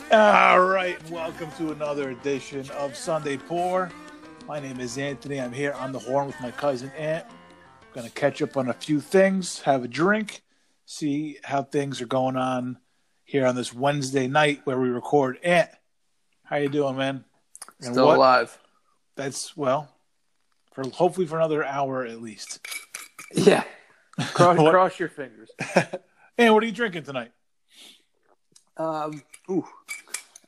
All right, and welcome to another edition of Sunday Pour. My name is Anthony. I'm here on the horn with my cousin Ant. Going to catch up on a few things, have a drink, see how things are going on here on this Wednesday night where we record. Ant, how you doing, man? And Still what- alive. That's well, for hopefully for another hour at least. Yeah. Cross, cross your fingers. And what are you drinking tonight? Um, ooh.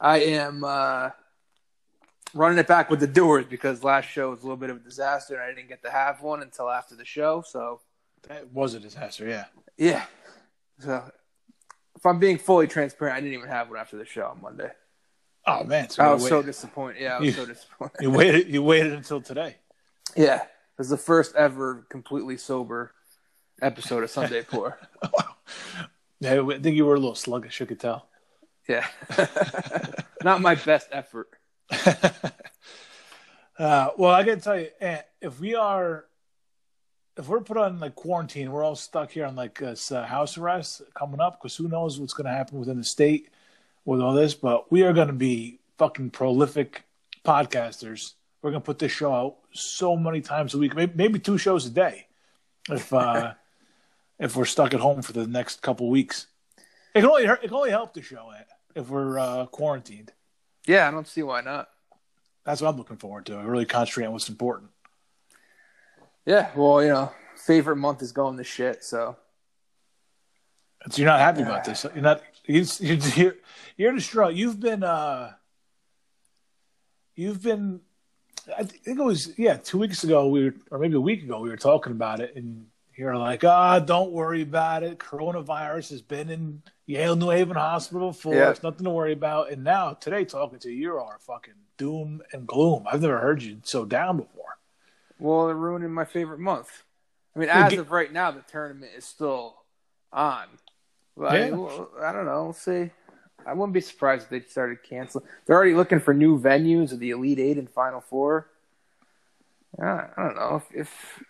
I am uh, running it back with the doers because last show was a little bit of a disaster and I didn't get to have one until after the show. So, That was a disaster. Yeah. yeah. So, if I'm being fully transparent, I didn't even have one after the show on Monday. Oh man, so I was so disappointed. Yeah, I was You- so disappointed. you waited. You waited until today. Yeah. It was the first ever completely sober episode of Sunday Pour. Yeah, I think you were a little sluggish. You could tell. Yeah. Not my best effort. Uh, well, I gotta tell you, Ant, if we are, if we're put on like quarantine, we're all stuck here on like this uh, house arrest coming up because who knows what's gonna happen within the state with all this. But we are gonna be fucking prolific podcasters. We're gonna put this show out so many times a week, maybe, maybe two shows a day, if uh, if we're stuck at home for the next couple weeks. It can only hurt, it can only help the show, Ant, if we're uh, quarantined. Yeah, I don't see why not. That's what I'm looking forward to. I really concentrate on what's important. Yeah, well, you know, favorite month is going to shit, so So you're not happy about this. You're not. You, you're you're distraught. You've been. uh You've been. I think it was yeah two weeks ago we were or maybe a week ago we were talking about it and you're like ah don't worry about it coronavirus has been in Yale New Haven Hospital before Yeah. it's nothing to worry about and now today talking to you you are fucking doom and gloom I've never heard you so down before well, they're ruining my favorite month. I mean, as of right now, the tournament is still on. I, Yeah. well, I don't know. We'll see. I wouldn't be surprised if they started canceling. They're already looking for new venues of the Elite Eight and Final Four. I, I don't know if, if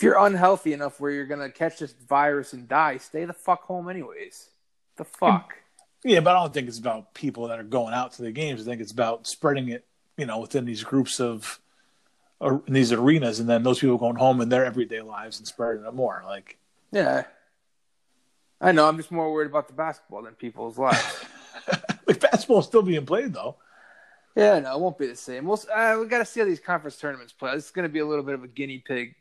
if you're unhealthy enough where you're gonna catch this virus and die, stay the fuck home anyways. The fuck. Yeah, but I don't think it's about people that are going out to the games. I think it's about spreading it, you know, within these groups of, or in these arenas, and then those people going home in their everyday lives and spreading it more. Like, Yeah. I know. I'm just more worried about the basketball than people's lives. like basketball's still being played though. yeah, no, it won't be the same. We'll, uh, we got to see how these conference tournaments play. This is going to be a little bit of a guinea pig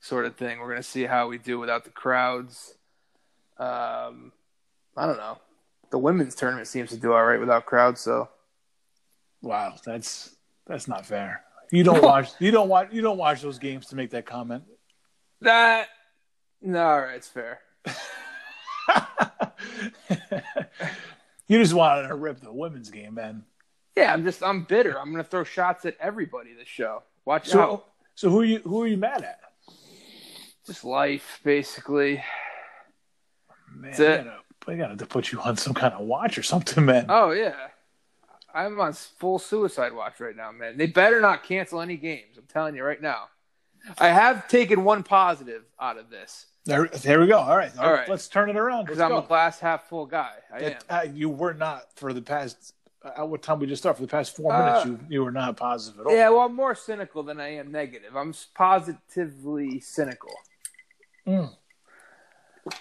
sort of thing. We're going to see how we do without the crowds. Um, I don't know. The women's tournament seems to do all right without crowds, so Wow, that's that's not fair. You don't watch. You don't watch. You don't watch those games to make that comment. that no, all right, it's fair. you just wanted to rip the women's game, man. Yeah, I'm just I'm bitter. I'm going to throw shots at everybody this show. Watch So, out. so who are you? Who are you mad at? Just life, basically. Man, That's I it. gotta, I gotta to put you on some kind of watch or something, man. Oh yeah, I'm on full suicide watch right now, man. They better not cancel any games. I'm telling you right now. I have taken one positive out of this There, there we go. All right, all All right. Let's turn it around. because I'm go. a glass half full guy. I am. Uh, you were not for the past. Uh, what time we just start for the past four Uh, minutes? You you were not positive at all. Yeah, well, I'm more cynical than I am negative. I'm positively cynical. Mm.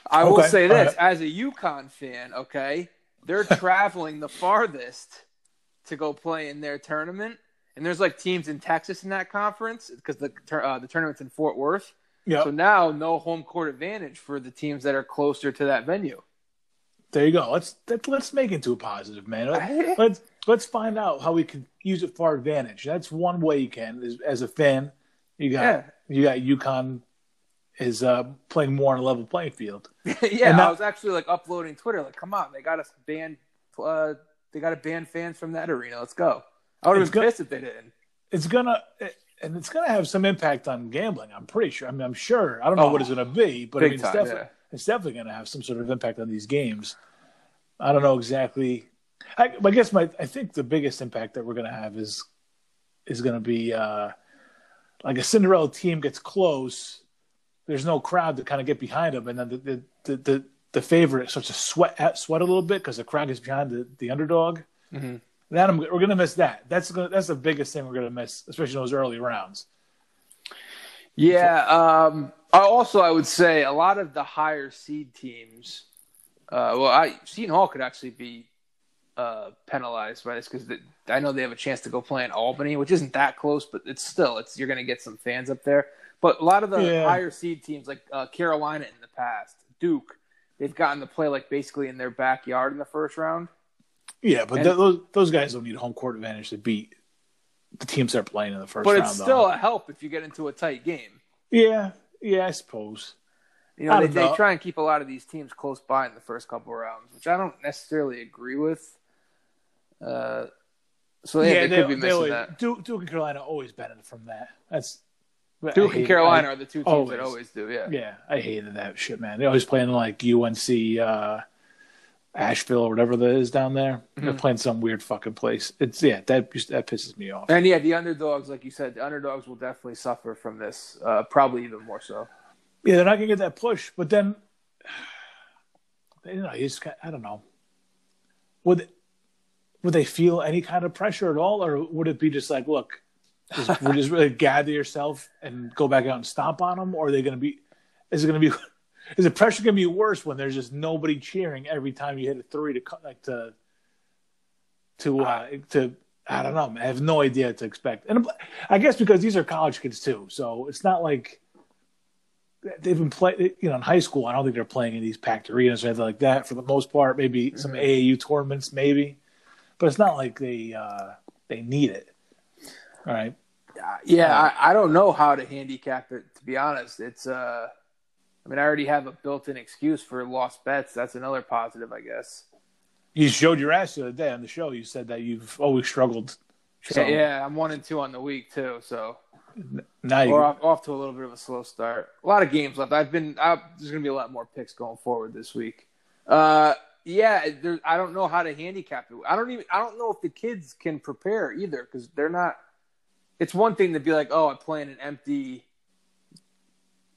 I will say this: as a UConn fan, okay, they're traveling the farthest to go play in their tournament, and there's like teams in Texas in that conference because the uh, the tournament's in Fort Worth. Yeah. So now, no home court advantage for the teams that are closer to that venue. there you go. Let's let, let's make it into a positive, man. Let- Let's let's find out how we can use it for our advantage. That's one way you can. Is, as a fan, you got Yeah. you got UConn is uh, playing more on a level playing field. yeah, that- I was actually like uploading Twitter, like, come on, they got us banned. Uh, they got to ban fans from that arena. Let's go. I would have been pissed if they didn't. It's gonna and it's gonna have some impact on gambling. I'm pretty sure. I mean, I'm sure. I don't know Oh, what it's gonna be, but I mean, it's time, definitely yeah. it's definitely gonna have some sort of impact on these games. I don't know exactly. I, I guess my I think the biggest impact that we're gonna have is is gonna be uh, like a Cinderella team gets close. There's no crowd to kind of get behind them, and then the the, the, the the favorite starts to sweat sweat a little bit because the crowd is behind the, the underdog. Mm-hmm. Then I'm, we're gonna miss that. That's gonna, that's the biggest thing we're gonna miss, especially in those early rounds. Yeah. Um, also, I would say a lot of the higher seed teams. Uh, well, I Seton Hall could actually be uh, penalized by this because I know they have a chance to go play in Albany, which isn't that close, but it's still it's you're going to get some fans up there. But a lot of the Yeah. higher seed teams, like uh, Carolina in the past, Duke, they've gotten to play like basically in their backyard in the first round. Yeah, but And- th- those those guys don't need home court advantage to beat the teams they're playing in the first But round. it's though. still a help if you get into a tight game. yeah, yeah, I suppose. You know, they, they try and keep a lot of these teams close by in the first couple of rounds, which I don't necessarily agree with. Uh, so yeah, they, could be missing always, that. Duke, Duke and Carolina always benefit from that. That's Duke and Carolina I- are the two teams always. that always do. Yeah. yeah, I hated that shit, man. They always playing like UNC, uh, Asheville or whatever that is down there. They're Mhm. playing some weird fucking place. It's yeah, that that pisses me off. And yeah, the underdogs, like you said, the underdogs will definitely suffer from this. Uh, probably even more so. Yeah, they're not gonna get that push. But then, you know, you just got, I don't know. Would would they feel any kind of pressure at all, or would it be just like, look, just, we're just really gather yourself and go back out and stomp on them, or are they gonna be? Is it gonna be? Is the pressure gonna be worse when there's just nobody cheering every time you hit a three to cut like to to uh, to I don't know. Man, I have no idea what to expect, and I guess because these are college kids too, so it's not like they've been playing. You know, in high school, I don't think they're playing in these packed arenas or anything like that. For the most part, maybe some Mhm. AAU tournaments, maybe, but it's not like they uh, they need it. All right. Yeah, yeah I, I don't know how to handicap it. To be honest, it's. Uh, I mean, I already have a built-in excuse for lost bets. That's another positive, I guess. You showed your ass the other day on the show. You said that you've always struggled. So yeah, I'm one and two on the week too. So now you Or off, off to a little bit of a slow start. A lot of games left. I've been. I, there's going to be a lot more picks going forward this week. Uh, yeah, there, I don't know how to handicap it. I don't even. I don't know if the kids can prepare either because they're not. It's one thing to be like, oh, I play in an empty.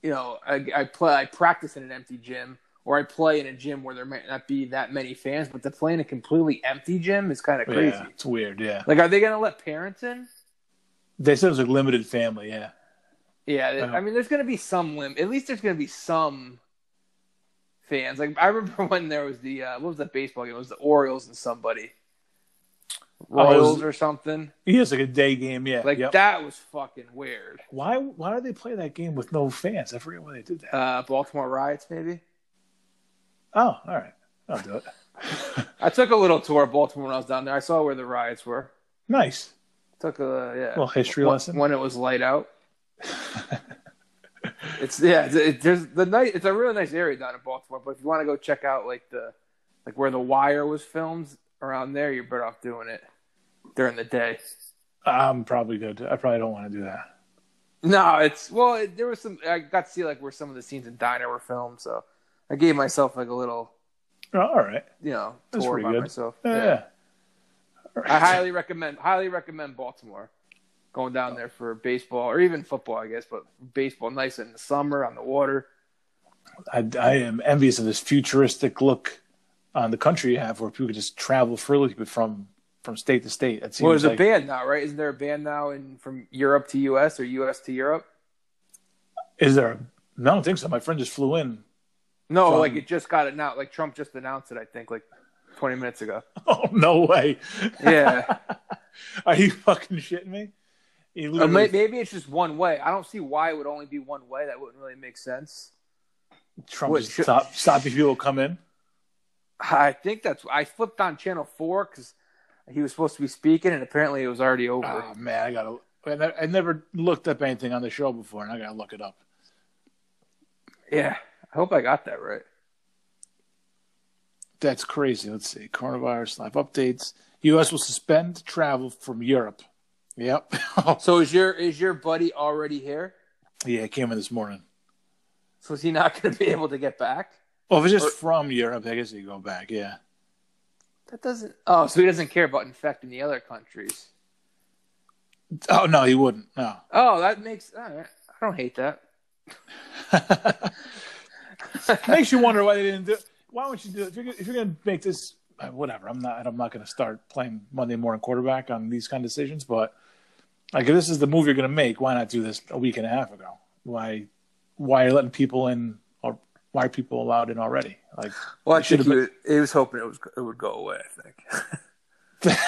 You know, I, I play. I practice in an empty gym, or I play in a gym where there might not be that many fans. But to play in a completely empty gym is kind of crazy. Yeah, it's weird. Yeah, Like, are they going to let parents in? they said it was a limited family. Yeah, Yeah, Uh-huh. I mean, there's going to be some lim. At least there's going to be some fans. Like I remember when there was the uh, what was that baseball game? It was the Orioles and somebody, Was- Royals or something. he has like a day game. Yeah, Like yep. that was fucking weird. Why? Why did they play that game with no fans? I forget why they did that. Uh, Baltimore riots, maybe. oh, all right, I'll do it. I took a little tour of Baltimore when I was down there. I saw where the riots were. nice. Took a yeah Little history when, lesson. when it was light out. It's yeah, it's, it, there's the night. It's a really nice area down in Baltimore. But if you want to go check out like the like where the Wire was filmed around there, you're better off doing it during the day. I'm probably good. I probably don't want to do that. No, it's well. It, there was some. I got to see like where some of the scenes in Diner were filmed, so I gave myself like a little, Oh, all right. you know, That's tour pretty by good. myself. Yeah. Yeah. All I highly recommend. Highly recommend Baltimore. Going down there for baseball or even football, I guess, but baseball nice in the summer on the water. I, I am envious of this futuristic look on the country you have, where people can just travel freely from from state to state. It seems Well, there's like a ban now, right? Isn't there a ban now in from Europe to U.S. or U.S. to Europe? is there? No, I don't think so. My friend just flew in. No, From- like it just got announced. Like Trump just announced it. I think like 20 minutes ago. Oh no way! Yeah. Are you fucking shitting me? Literally- may- maybe it's just one way. I don't see why it would only be one way. That wouldn't really make sense. Trump what, should- stop stopping people come in. I think that's. I flipped on channel four because he was supposed to be speaking, and apparently it was already over. Oh man, I gotta. I never looked up anything on the show before, and I gotta look it up. Yeah, I hope I got that right. That's crazy. Let's see. Coronavirus live updates. U.S. will suspend travel from Europe. Yep. So is your is your buddy already here? yeah, it came in this morning. So is he not going to be able to get back? Well, if it's just Or- from Europe, I guess you go back. Yeah. That doesn't. Oh, so he doesn't care about infecting the other countries. Oh no, he wouldn't. No. Oh, that makes. I don't hate that. Makes you wonder why they didn't do. why don't you do it? If you're, if you're gonna make this, uh, whatever. I'm not. I'm not gonna start playing Monday morning quarterback on these kind of decisions. But like, if this is the move you're gonna make, why not do this a week and a half ago? Why? Why are you letting people in? Why are people allowed in already? Like, Well, I should think he have was, he was hoping it was it would go away. I think.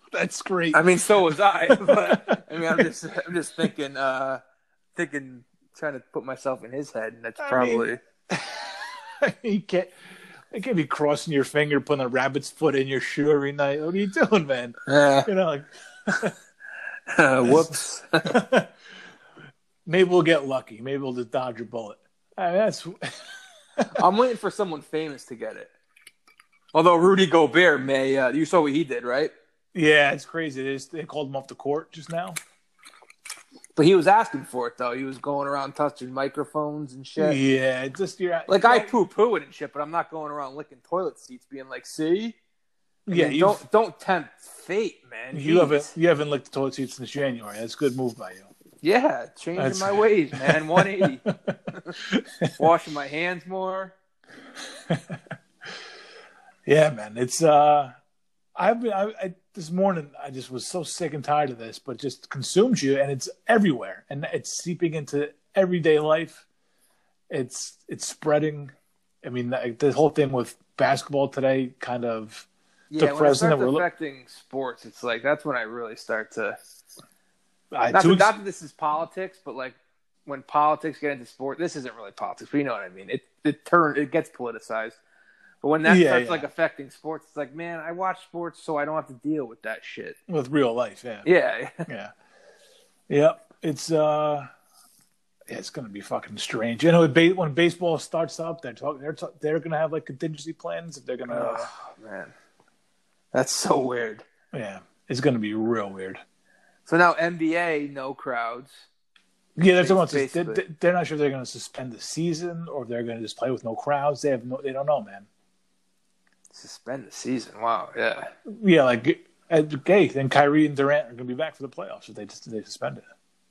that's great. I mean, so was I. But I mean, I'm just I'm just thinking, uh, thinking, trying to put myself in his head, and that's I probably. you can't. You can't be crossing your finger, putting a rabbit's foot in your shoe every night. What are you doing, man? Eh, You know, like whoops. maybe we'll get lucky. Maybe we'll just dodge a bullet. I mean, that's I'm waiting for someone famous to get it. Although Rudy Gobert may, uh, you saw what he did, right? yeah, it's crazy. They, just, they called him off the court just now. But he was asking for it though. He was going around touching microphones and shit. Yeah, just you're Like I poo poo it and shit, but I'm not going around licking toilet seats, being like, "See, Yeah, don't don't tempt fate, man. you Jeez. haven't you haven't licked the toilet seat since January. That's a good move by you. Yeah, changing That's- my ways, man. 180. Washing my hands more. Yeah, man. It's uh, I've been I, I this morning. I just was so sick and tired of this, but just consumes you, and it's everywhere, and it's seeping into everyday life. It's it's spreading. I mean, like, the whole thing with basketball today, kind of. Yeah, when it Depressing starts that we're lo- affecting sports, it's like that's when I really start to. I, Not, that, weeks- not that this is politics, but like when politics get into sport, this isn't really politics, but you know what I mean. It it turn it gets politicized. But when that Yeah, starts yeah. like affecting sports, it's like, man, I watch sports so I don't have to deal with that shit. with real life, yeah, Yeah, yeah, yep. It's uh, yeah, it's gonna be fucking strange. You know, when baseball starts up, they're talking. They're talk- they're gonna have like contingency plans. If they're gonna, oh, man, that's so weird. yeah, it's gonna be real weird. So now NBA, no crowds. Yeah, that's what they're, they're not sure if they're going to suspend the season or if they're going to just play with no crowds. They have no, they don't know, man. Suspend the season. Wow. Yeah. Yeah, like uh, okay, then Kyrie and Durant are going to be back for the playoffs if they just they suspend it.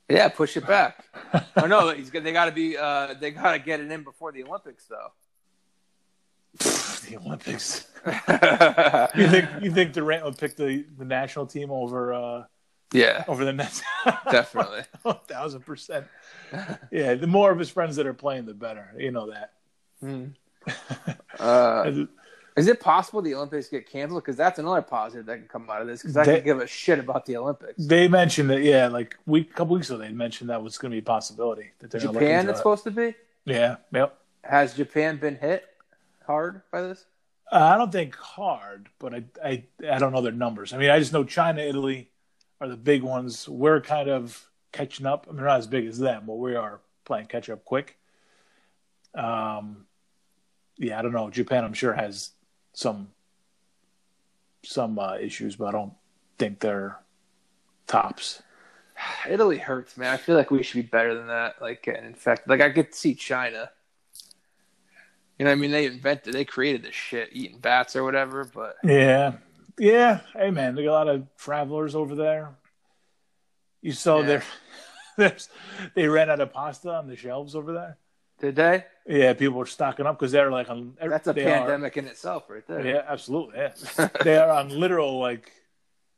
Yeah. Push it back. oh no, he's they got to be. Uh, they got to get it in before the Olympics, though. the Olympics. You think you think Durant would pick the, the national team over uh, over the Nets? Definitely. a thousand percent. Yeah, the more of his friends that are playing, the better. You know that. Hmm. Uh, is it possible the Olympics get canceled? Because that's another positive that can come out of this. Because I They- could give a shit about the Olympics. They mentioned that, yeah, like week, couple weeks ago, they mentioned that was going to be a possibility. That they're Japan, it's it. supposed to be. Yeah, yep. Has Japan been hit hard by this? Uh, I don't think hard, but I, I I don't know their numbers. I mean, I just know China, Italy are the big ones. We're kind of catching up. I mean, not as big as them, but we are playing catch up quick. Um, yeah, I don't know. Japan, I'm sure has some some uh, issues, but I don't think they're tops. Italy hurts, man. I feel like we should be better than that. Like, and in fact, like I could see China. You know, what I mean, they invented, they created this shit, eating bats or whatever. But Yeah, yeah. Hey, man, they got a lot of travelers over there. You saw Yeah. their there's they ran out of pasta on the shelves over there. did they? Yeah, people were stocking up because they're like on. That's a pandemic in itself, right there. yeah, absolutely. Yeah, they are on literal like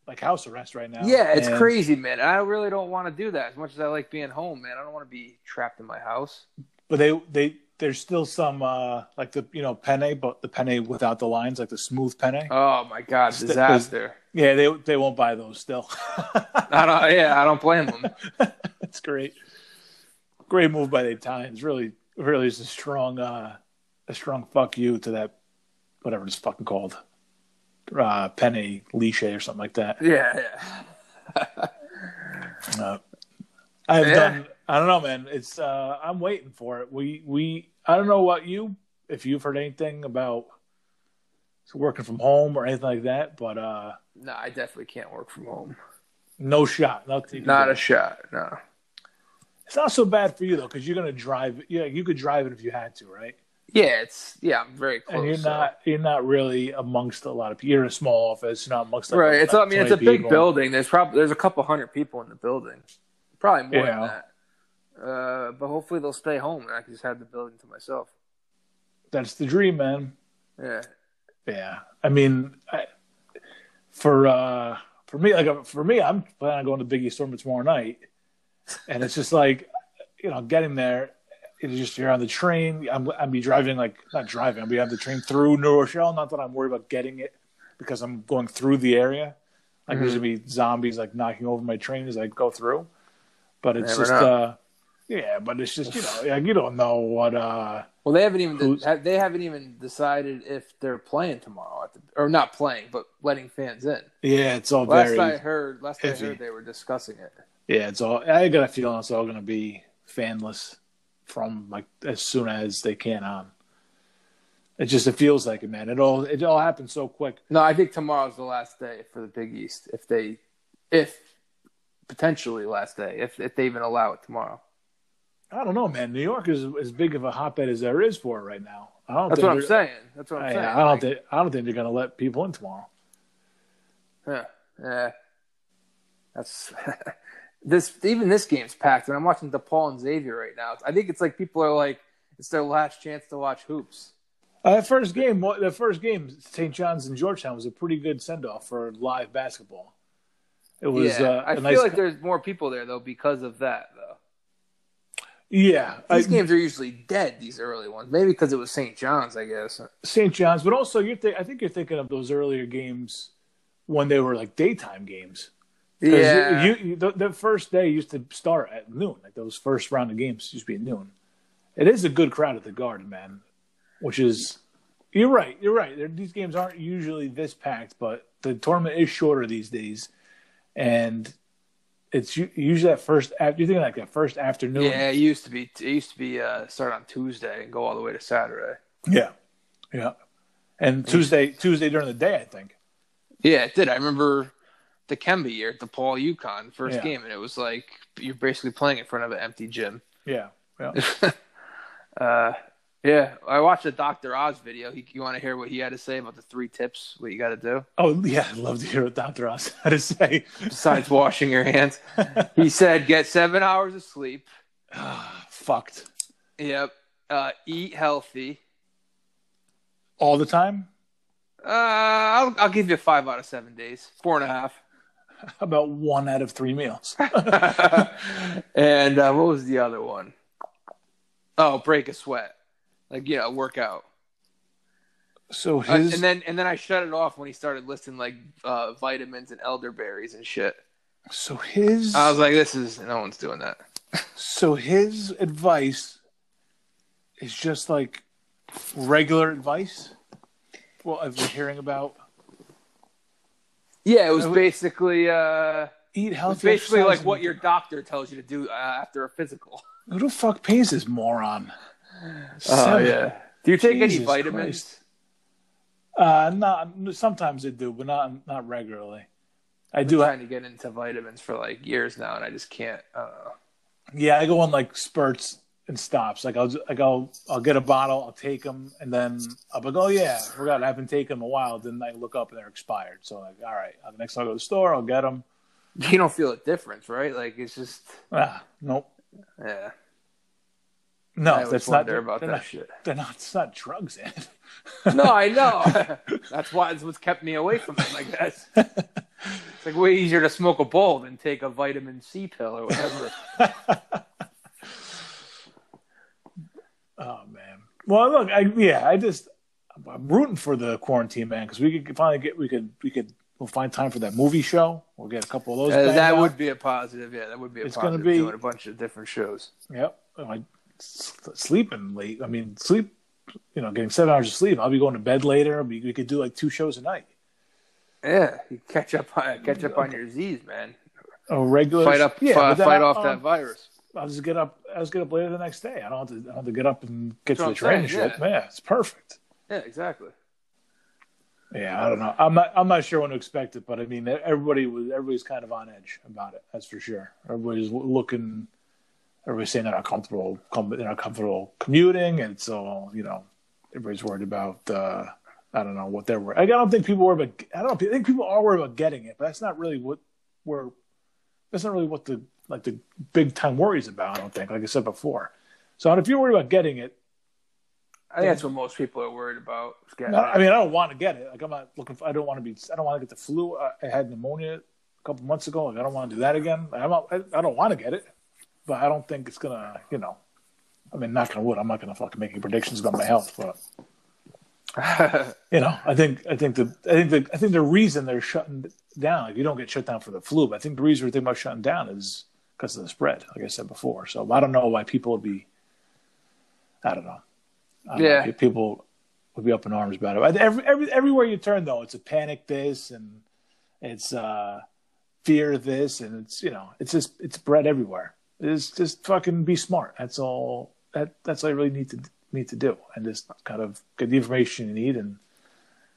like house arrest right now. Yeah, it's And- crazy, man. I really don't want to do that as much as I like being home, man. I don't want to be trapped in my house. But they they there's still some uh like the you know penne, but the penne without the lines, like the smooth penne. Oh my god, St- disaster! yeah, they they won't buy those still. I don't. Yeah, I don't blame them. That's great. Great move by the Italians. Really, really is a strong, uh, a strong fuck you to that, whatever it's fucking called, uh, penne lisce or something like that. Yeah, yeah. Uh, I've Yeah. done. I don't know, man. It's. Uh, I'm waiting for it. We we. I don't know what you if you've heard anything about working from home or anything like that, but uh, No, I definitely can't work from home. no shot. Nothing. Not a shot. No. It's not so bad for you though, because you're gonna drive. Yeah, you could drive it if you had to, right? Yeah, it's yeah. I'm very close. and you're so- not you're not really amongst a lot of people. You're in a small office. You're not amongst like, right. It's. I mean, it's a 20 big people. building. There's probably there's a couple hundred people in the building. Probably more Yeah. than that. Uh, but hopefully they'll stay home and I can just have the building to myself. that's the dream, man. Yeah. Yeah, I mean, I, for uh for me, like for me, I'm planning on going to Big East tournament tomorrow night, and it's just like, you know, getting there. It's just you're on the train. I'm I'm be driving like not driving. I'll be on the train through New Rochelle. Not that I'm worried about getting it because I'm going through the area. Like there's gonna be zombies like knocking over my train as I go through. But it's Never just know. uh yeah, but it's just you know like you don't know what uh Well, they haven't even have- they haven't even decided if they're playing tomorrow at the, or not playing, but letting fans in. yeah it's all Last very I heard, last I heard, they were discussing it. Yeah, it's all. I got a feeling it's all going to be fanless from like as soon as they can on. It just it feels like it, man. It all it all happened so quick. No, I think tomorrow's the last day for the Big East. If they, if potentially last day, if if they even allow it tomorrow. I don't know, man. New York is as big of a hotbed as there is for it right now. I don't. That's think what I'm saying. That's what I'm I, saying. I don't Like, think I don't think they're going to let people in tomorrow. Yeah, yeah. That's this. Even this game's packed, and I'm watching DePaul and Xavier right now. I think it's like people are like, it's their last chance to watch hoops. Uh, that first game, the first game, St. John's and Georgetown was a pretty good send off for live basketball. It was. yeah, uh, I feel nice, like there's more people there though because of that though. Yeah. These I- games are usually dead. These early ones, maybe because it was St. John's, I guess. St. John's, but also you're th- I think you're thinking of those earlier games when they were like daytime games. Yeah, you, you the, the first day used to start at noon. Like those first round of games used to be at noon. It is a good crowd at the Garden, man. Which is, you're right. You're right. They're- These games aren't usually this packed, but the tournament is shorter these days, and it's usually that first. after you think like that first afternoon. yeah. It used to be. It used to be uh, start on Tuesday and go all the way to Saturday. yeah, yeah. And Tuesday, Tuesday during the day, I think. Yeah, it did. I remember the Kemba year, the Paul UConn first Yeah. game, and it was like you're basically playing in front of an empty gym. Yeah, yeah. uh, yeah, I watched a Dr. Oz video. He, you want to hear what he had to say about the three tips, what you got to do Oh yeah, I'd love to hear what Dr. Oz had to say. besides washing your hands? He said, get seven hours of sleep. Fucked Yep. Uh, eat healthy. all the time. Uh, I'll, I'll give you five out of seven days, four and a half. About one out of three meals. and uh, what was the other one? Oh, break a sweat, like you know, work out. So Uh, his and then and then I shut it off when he started listing like uh, vitamins and elderberries and shit. so his I was like, this is no one's doing that. so his advice is just like regular advice. Well, I've been hearing about Yeah, it was Uh, basically uh, eat healthy. basically like what your doctor tells you to do uh, after a physical. Who the fuck pays this moron? Oh yeah. Do you take any vitamins? Christ. Uh, not sometimes I do, but not not regularly. I I've do. been trying to get into vitamins for like years now, and I just can't. I. Yeah, I go on like spurts and stops. Like I'll like I'll I'll get a bottle, I'll take them, and then I'll be like, oh yeah, I forgot I haven't taken them a while. Then I look up and they're expired. So like, all right, the next time I go to the store, I'll get them. You don't feel a difference, right? Like it's just Ah, nope, yeah. No, that's not. wonder about they're that not, shit. They're not. It's not drugs in. No, I know. That's why it's what's kept me away from them. I guess it's like way easier to smoke a bowl than take a vitamin C pill or whatever. Oh man. Well, look, I yeah, I just I'm rooting for the quarantine man because we could finally get we could we could we'll find time for that movie show. We'll get a couple of those. Uh, that out. would be a positive. Yeah, that would be a It's gonna be- doing a bunch of different shows. Yep. Sleeping late. I mean, sleep. You know, getting seven hours of sleep. I'll be going to bed later. We, we could do like two shows a night. Yeah, you catch up on catch up on your Z's, man. A regular Fight up, Yeah, fi- but then fight I'll- off that virus. I'll just get up. I'll just get up later the next day. I don't have to. I don't have to get up and get That's to the what I'm training saying, ship. Yeah, it's perfect. Yeah, exactly. Yeah, I don't know. I'm not. I'm not sure when to expect it, but I mean, everybody was. Everybody's kind of on edge about it. That's for sure. Everybody's looking. Everybody's saying they're not comfortable. com- They're not comfortable commuting, and so you know, everybody's worried about. Uh, I don't know what they're worried. I don't think people worry about. I don't. I think people are worried about getting it, but that's not really what we're. That's not really what the like the big time worries about. I don't think. Like I said before. So if you're worried about getting it, I think that's what most people are worried about. No. I mean, I don't want to get it. Like, I'm not looking. For, I don't want to be. I don't want to get the flu. I, I had pneumonia a couple months ago. Like, I don't want to do that again. I'm not, I, I don't want to get it, but I don't think it's gonna. You know, I mean, knock on wood. I'm not gonna fucking make any predictions about my health, but you know, I think. I think the. I think the. I think the reason they're shutting down. if you don't get shut down for the flu, but I think the reason we're thinking about shutting down is because of the spread. Like I said before, so I don't know why people would be. I don't know. I don't Yeah. know. people would be up in arms about it. Every, every, everywhere you turn, though, it's a panic this and it's uh, fear this, and it's you know, it's just it's spread everywhere. It's just fucking be smart. That's all. That that's all you really need to need to do, and just kind of get the information you need and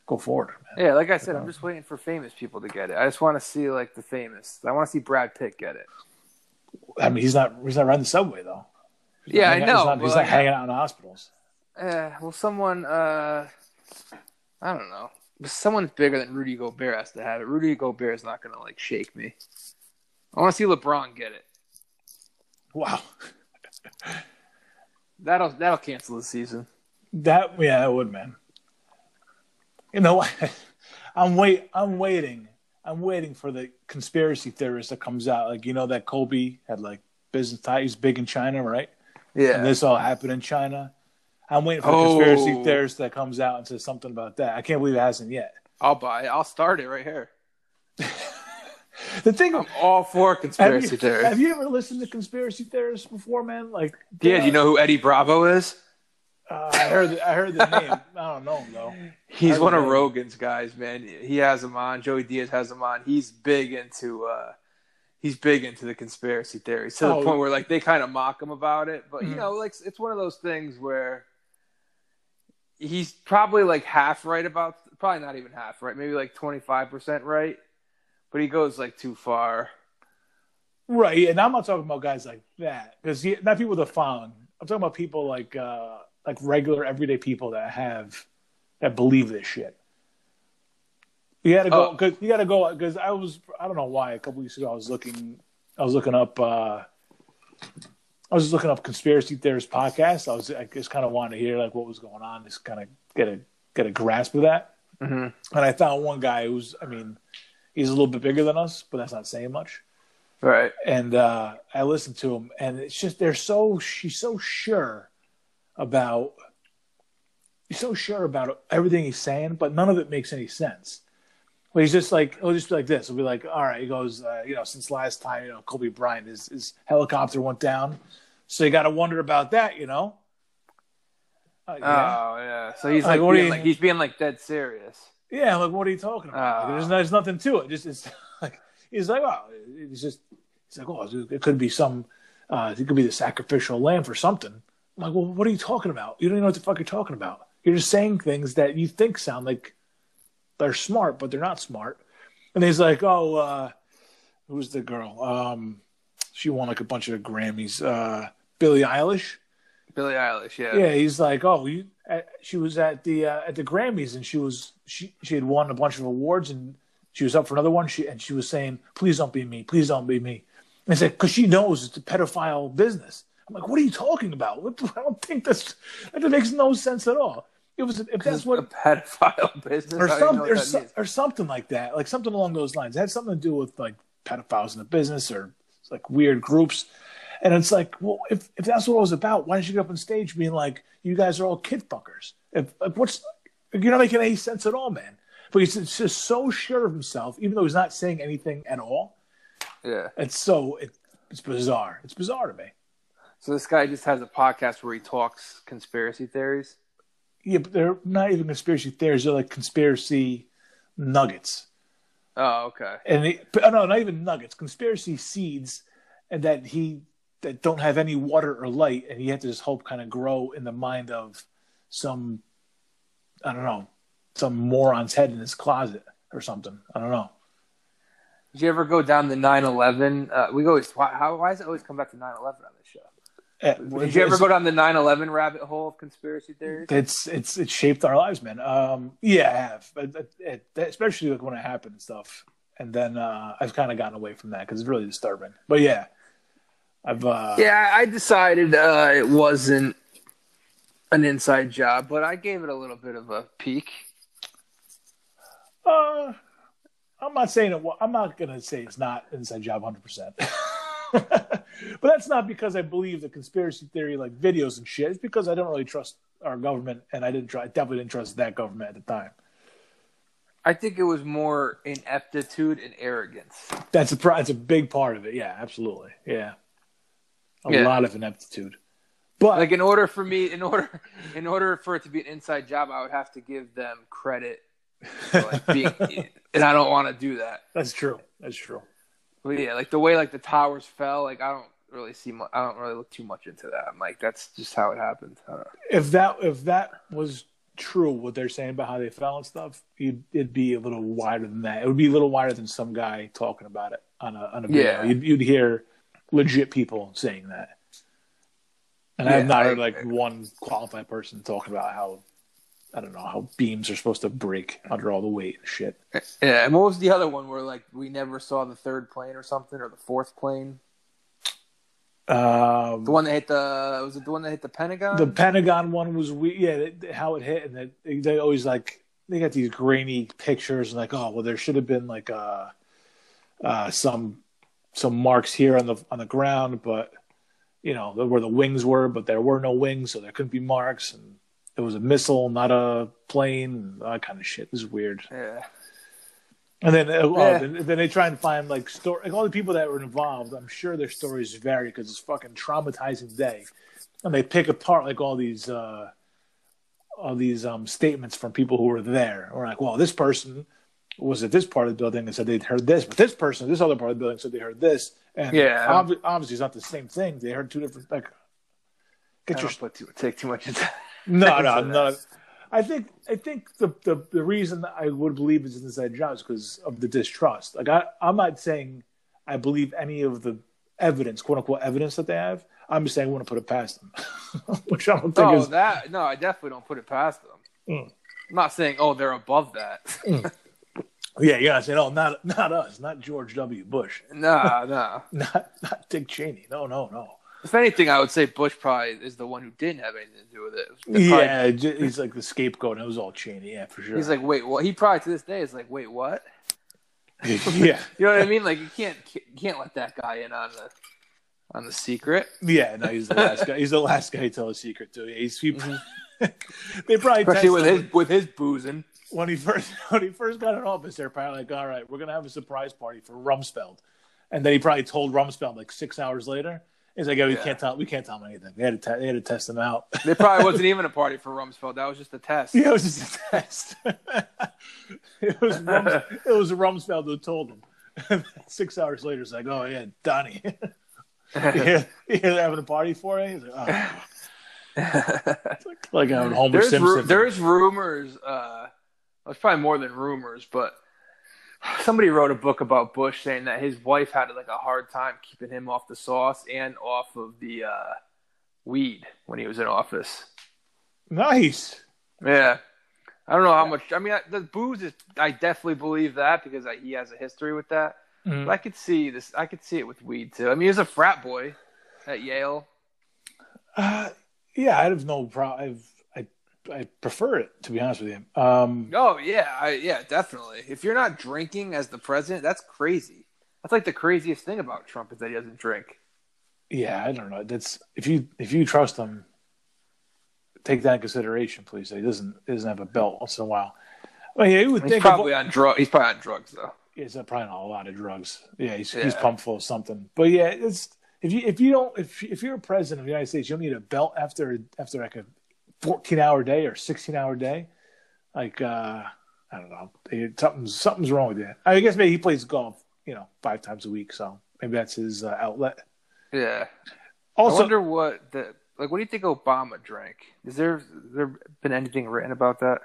go forward. Man. yeah, like I said, I'm just waiting for famous people to get it. I just want to see like the famous. I want to see Brad Pitt get it. I mean, he's not he's not riding the subway though. He's Yeah, I know, He's not, he's like- not hanging out in hospitals. Uh, well, someone, uh, I don't know. Someone bigger than Rudy Gobert has to have it. Rudy Gobert is not going to like shake me. I want to see LeBron get it. Wow, That'll that'll cancel the season. that yeah, that would man. You know what? I'm wait. I'm waiting. I'm waiting for the conspiracy theorist that comes out. Like you know that Kobe had like business ties. Big in China, right? Yeah. And this all happened in China. I'm waiting for the Oh. conspiracy theorist that comes out and says something about that. I can't believe it hasn't yet. I'll buy it. I'll start it right here. The thing, I'm all for have conspiracy you, theories. have you ever listened to conspiracy theorists before, man? Like, yeah, do you know who Eddie Bravo is? Uh, I heard, the, I heard the name. I don't know him though. He's one of. Rogan's guys, man. He has him on. Joey Diaz has him on. He's big into uh he's big into the conspiracy theories to the Oh. point where like they kind of mock him about it. But you Mhm. know, like it's one of those things where he's probably like half right about probably not even half right, maybe like twenty five percent right. But he goes like too far. Right, and I'm not talking about guys like that because not people with a following. I'm talking about people like uh, like regular everyday people that have that believe this shit. You got to go Oh. because you got to go because I was I don't know why a couple weeks ago I was looking I was looking up uh, I was just looking up conspiracy theorist podcasts. I was I just kind of wanted to hear like what was going on, just kind of get a get a grasp of that. Mm-hmm. And I found one guy who's I mean he's a little bit bigger than us, but that's not saying much Right. and uh, I listened to him, and it's just they're so she's so sure about he's so sure about everything he's saying, but none of it makes any sense. But he's just like he'll just be like this. He'll be like, all right. He goes, uh, you know, since last time, you know, Kobe Bryant, his his helicopter went down, so you got to wonder about that, you know. Uh, yeah. Oh yeah. So he's Like, like, being you- like he's being like dead serious. Yeah, like what are you talking about? Like, Ah. there's, there's nothing to it. Just it's like he's like, oh, it's just he's like, oh, it could be some, uh, it could be the sacrificial lamb for something. I'm like, well, what are you talking about? You don't even know what the fuck you're talking about. You're just saying things that you think sound like they're smart, but they're not smart. And he's like, oh, uh, who's the girl? Um, she won like a bunch of Grammys. Uh, Billie Eilish. Billie Eilish, yeah. Yeah, he's like, oh, you, uh, she was at the uh, at the Grammys, and she was she she had won a bunch of awards, and she was up for another one. She and she was saying, "Please don't be me, please don't be me." And I said, because she knows it's a pedophile business. I'm like, what are you talking about? What I don't think that's that makes no sense at all. It was if that's what a pedophile business or I don't some or, so, or something like that, like something along those lines. It had something to do with like pedophiles in the business or like weird groups. And it's like, well, if, if that's what it was about, why didn't you get up on stage being like, you guys are all kid fuckers? If, like, what's you're not making any sense at all, man. But he's just so sure of himself, even though he's not saying anything at all. Yeah. It's so it, it's bizarre. It's bizarre to me. So this guy just has a podcast where he talks conspiracy theories. Yeah, but they're not even conspiracy theories. They're like conspiracy nuggets. Oh, okay. and but, oh, no, not even nuggets, conspiracy seeds, and that he that don't have any water or light, and he had to just hope kind of grow in the mind of some, I don't know, some moron's head in his closet or something. I don't know. Did you ever go down the 9/11? Uh, we always why, how, why does it always come back to 9/11 on this show? Eh, Did you ever go down the 9/11 rabbit hole of conspiracy theories? It's it's it's shaped our lives, man. Um, yeah, I have, but it, it, especially like when it happened and stuff. And then uh, I've kind of gotten away from that because it's really disturbing. But yeah, I've uh, Yeah, I decided uh, it wasn't. an inside job, but I gave it a little bit of a peek. Uh, I'm not saying it. I'm not gonna say it's not an inside job 100. percent But that's not because I believe the conspiracy theory like videos and shit. It's because I don't really trust our government, and I didn't try. I definitely didn't trust that government at the time. I think it was more ineptitude and arrogance. That's a that's a big part of it. Yeah, absolutely. Yeah, a Yeah. lot of ineptitude. But Like in order for me, in order, in order for it to be an inside job, I would have to give them credit for like being, and I don't want to do that. that's true. That's true. But yeah, like the way like the towers fell, like I don't really see, mu- I don't really look too much into that. I'm like, that's just how it happened. I don't know. If that if that was true, what they're saying about how they fell and stuff, you'd, it'd be a little wider than that. It would be a little wider than some guy talking about it on a on a video. Yeah. You'd, you'd hear legit people saying that. And I have not heard like one qualified person talking about how I don't know how beams are supposed to break under all the weight and shit. Yeah, and what was the other one where like we never saw the third plane or something, or the fourth plane? Um, The one that hit the was it the one that hit the Pentagon? The Pentagon one was we yeah it- how it hit and that they, they always like they got these grainy pictures and like oh well there should have been like uh uh some some marks here on the on the ground but you know where the wings were but there were no wings so there couldn't be marks and it was a missile not a plane that kind of shit this is weird yeah, and then, uh, Yeah. then then they try and find like story like all the people that were involved. I'm sure their stories vary because it's a fucking traumatizing day, and they pick apart like all these uh, all these um, statements from people who were there. We're like, well, this person was at this part of the building and said they'd heard this, but this person, this other part of the building said they heard this, and Yeah. obvi- obviously it's not the same thing. They heard two different like. Get your don't too, take too much into. no, no, no. I think I think the, the the reason that I would believe it's inside job is because of the distrust. Like I, I'm not saying I believe any of the evidence, quote unquote evidence that they have. I'm just saying I want to put it past them, which I don't think Oh, is. that no, I definitely don't put it past them. Mm. I'm not saying oh they're above that. Yeah, yeah. I said, oh, not not us, not George W. Bush, nah, nah. not not Dick Cheney. No, no, no. If anything, I would say Bush probably is the one who didn't have anything to do with it. Yeah, he's like the scapegoat. and It was all Cheney. Yeah, for sure. he's like, wait, what? He probably to this day is like, wait, what? yeah, You know what I mean? Like you can't you can't let that guy in on the on the secret. yeah. No, he's the last guy. He's the last guy to tell a secret to. He's he, Mm-hmm. they probably Especially with tested- his with his boozing. When he first when he first got in office, they're probably like, "All right, we're gonna have a surprise party for Rumsfeld," and then he probably told Rumsfeld like six hours later. He's like, "Oh, we Yeah. can't tell, we can't tell him anything. They had to, te- they had to test him out." There probably wasn't even a party for Rumsfeld. That was just a test. yeah, it was just a test. it was Rums, it was Rumsfeld who told him. six hours later, it's like, "Oh yeah, Donnie, yeah, you're having a party for it." He's like, oh. Like, like Homer there's Simpson. ru- there's rumors. Uh, it's probably more than rumors, but somebody wrote a book about Bush saying that his wife had like a hard time keeping him off the sauce and off of the uh, weed when he was in office. nice. Yeah. I don't know how much. I mean, I, the booze is. I definitely believe that because I, he has a history with that. Mhm. But I could see this. I could see it with weed too. I mean, he was a frat boy at Yale. Uh, yeah, I have no problem. I prefer it to be honest with you. Um, Oh yeah, I, yeah, definitely. If you're not drinking as the president, that's crazy. That's like the craziest thing about Trump is that he doesn't drink. yeah, I don't know. That's if you if you trust him, take that in consideration, please. He doesn't he doesn't have a belt once in a while. Well, yeah, you would He's think probably of, on drug. He's probably on drugs though. it's probably not a lot of drugs. Yeah, he's he's pumped full of something. But yeah, it's if you if you don't if if you're a president of the United States, you don't need a belt after after like a 14 hour day or 16 hour day. Like uh I don't know, It- something's something's wrong with that. I guess maybe he plays golf, you know, five times a week, so maybe that's his uh, outlet. Yeah. Also, I wonder what the like. What do you think Obama drank? Is there there been anything written about that?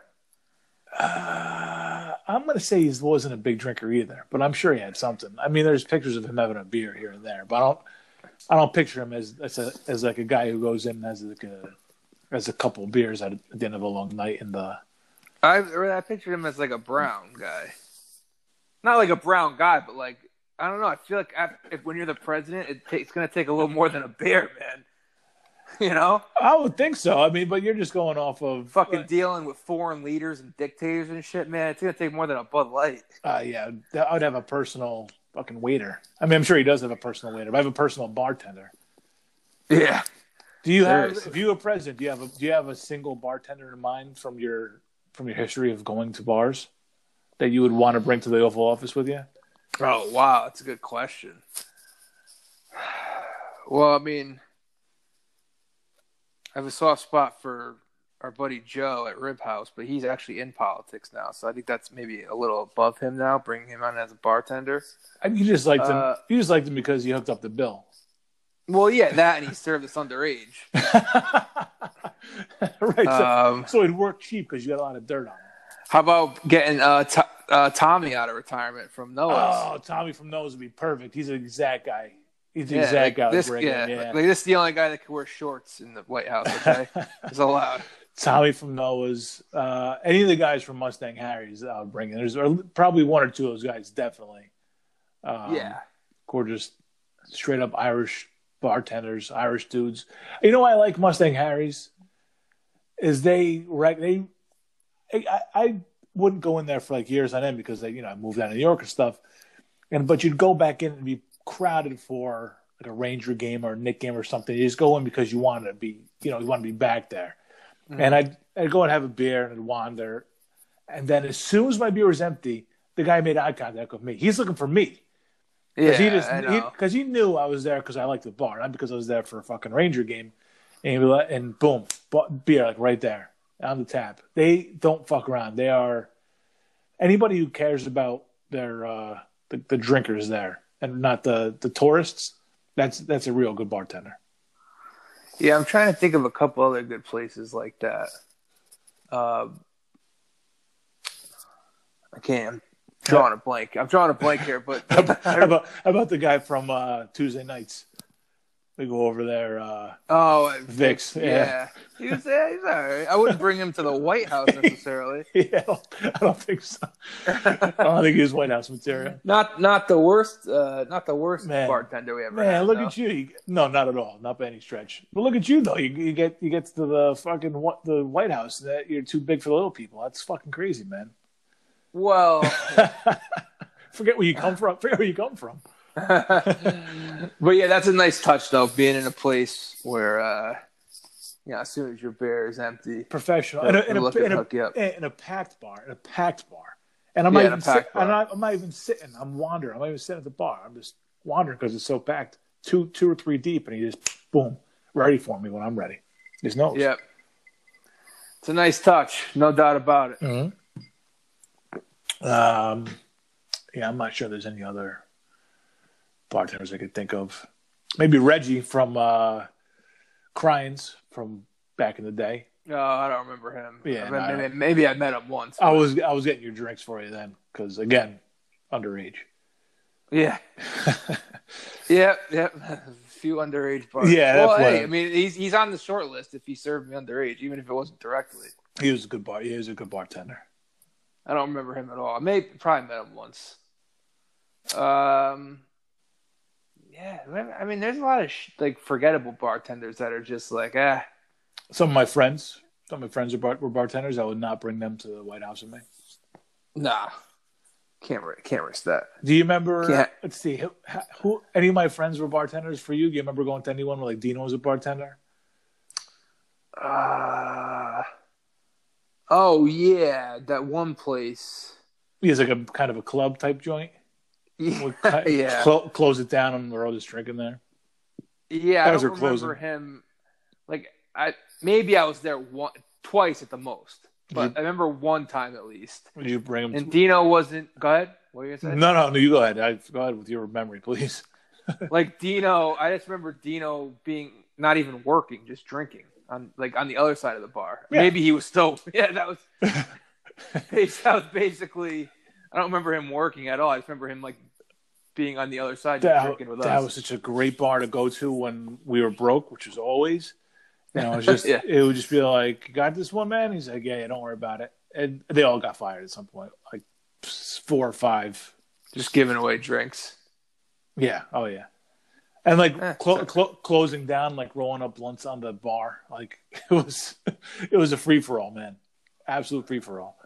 uh, I'm going to say he wasn't a big drinker either, but I'm sure he had something. I mean, there's pictures of him having a beer here and there, but I don't, I don't picture him as as, a, as like a guy who goes in and has like a has a couple beers at, the end of a long night in the. I I pictured him as like a brown guy, not like a brown guy, but like I don't know. I feel like if when you're the president, it ta- it's gonna take a little more than a bear, man. You know, I would think so. I mean, but you're just going off of fucking dealing with foreign leaders and dictators and shit, man. It's gonna take more than a Bud Light. Uh, yeah, I would have a personal fucking waiter. I mean, I'm sure he does have a personal waiter, but I have a personal bartender. Yeah. Do you have, if you were president, do you have a, do you have a single bartender in mind from your from your history of going to bars that you would want to bring to the Oval Office with you? Oh wow, that's a good question. Well, I mean, I have a soft spot for our buddy Joe at Rib House, but he's actually in politics now, so I think that's maybe a little above him now, bringing him on as a bartender. I mean, you just liked him. Uh, You just liked him because you hooked up the bill. Well, yeah, that and he served us underage. right. So, Um, so it'd work cheap because you got a lot of dirt on him. how about getting uh, T- uh, Tommy out of retirement from Noah's? Oh, Tommy from Noah's would be perfect. He's the exact guy. He's the yeah, exact like guy. this, yeah, yeah. like this is the only guy that can wear shorts in the White House. Okay, it's allowed. Tommy from Noah's, uh, any of the guys from Mustang Harry's, I would bring in. There's probably one or two of those guys, definitely. Um, yeah, Or just straight up Irish bartenders, Irish dudes. You know why I like Mustang Harry's? Is they right they I, I wouldn't go in there for like years on end because they you know I moved out of New York and stuff, and but you'd go back in and be crowded for like a Ranger game or a Knick game or something. You just go in because you want to be you know you want to be back there, mm-hmm. and I'd I'd go and have a beer and I'd wander, and then as soon as my beer was empty, the guy made eye contact with me. He's looking for me. Yeah. Because he just I know. because he, knew I was there because I liked the bar, not because I was there for a fucking Ranger game. And he let, and boom, beer like right there on the tap. They don't fuck around. They are anybody who cares about their uh, the, the drinkers there and not the the tourists. That's that's a real good bartender. Yeah, I'm trying to think of a couple other good places like that. Um, I can't. Drawing a blank. I'm drawing a blank here, but How about, how about the guy from uh, Tuesday nights? We go over there. Uh, oh, Vix. yeah, yeah. he was. Yeah, he's all right. I wouldn't bring him to the White House necessarily. yeah, I don't, think so. I don't think he's White House material. Not not the worst. Uh, not the worst Man. bartender we ever Man, had. look no. at you. you. No, not at all. Not by any stretch. But look at you though. You, you get you get to the fucking what the White House. That you're too big for the little people. That's fucking crazy, man. Well, Forget where you come from. Forget where you come from. but yeah, that's a nice touch though. Being in a place where, uh, you know, as soon as your beer is empty, Professional. In, a, in, a, in, a, hook you up. in a packed bar. In a packed bar. And I'm Yeah, not even sit. I'm, not, I'm not even sitting. I'm wandering. I'm not even sitting at the bar. I'm just wandering because it's so packed. Two two or three deep, and he just boom, ready for me when I'm ready. His nose. Yep. It's a nice touch, no doubt about it. Mm-hmm. Um, yeah, I'm not sure there's any other bartenders I could think of. Maybe Reggie from uh, Cryans from back in the day. No, Oh, I don't remember him. Yeah, I mean, maybe, maybe I met him once. I but- was I was getting your drinks for you then because again, underage. Yeah. yep. Yep. A few underage bars. Yeah, Well, hey, I- I mean, he's he's on the short list if he served me underage, even if it wasn't directly. He was a good bar. He was a good bartender. I don't remember him at all. I may probably met him once. Um. Yeah, I mean, there's a lot of sh- like forgettable bartenders that are just like, ah, Some of my friends, some of my friends are bar- were bartenders. I would not bring them to the White House with me. nah, can't can't risk that. Do you remember? Yeah. Let's see. Who, who? Any of my friends were bartenders for you? Do you remember going to anyone where like Dino was a bartender? Uh, oh yeah, that one place. He has like a kind of a club type joint. Yeah, cut- yeah, clo- close it down and we're all just drinking there. yeah. I Those don't are remember closing. him. Like I maybe I was there one twice at the most, but You- I remember one time at least. Would you bring him? And To- Dino wasn't. Go ahead. What were you gonna no, no, no. You go ahead. I, go ahead with your memory, please. like Dino, I just remember Dino being not even working, just drinking on like on the other side of the bar. Yeah. Maybe he was still. Yeah, that was. that was basically. I don't remember him working at all. I just remember him like being on the other side, That, drinking with that us. That was such a great bar to go to when we were broke, which was always. You know, it was just Yeah. it would just be like, got this one, man." He's like, "Yeah, yeah, don't worry about it." And they all got fired at some point, like four or five. just giving away drinks. Yeah. Oh yeah. And like Eh, clo- closing down, like rolling up blunts on the bar. Like it was, it was a free for all, man. Absolute free for all.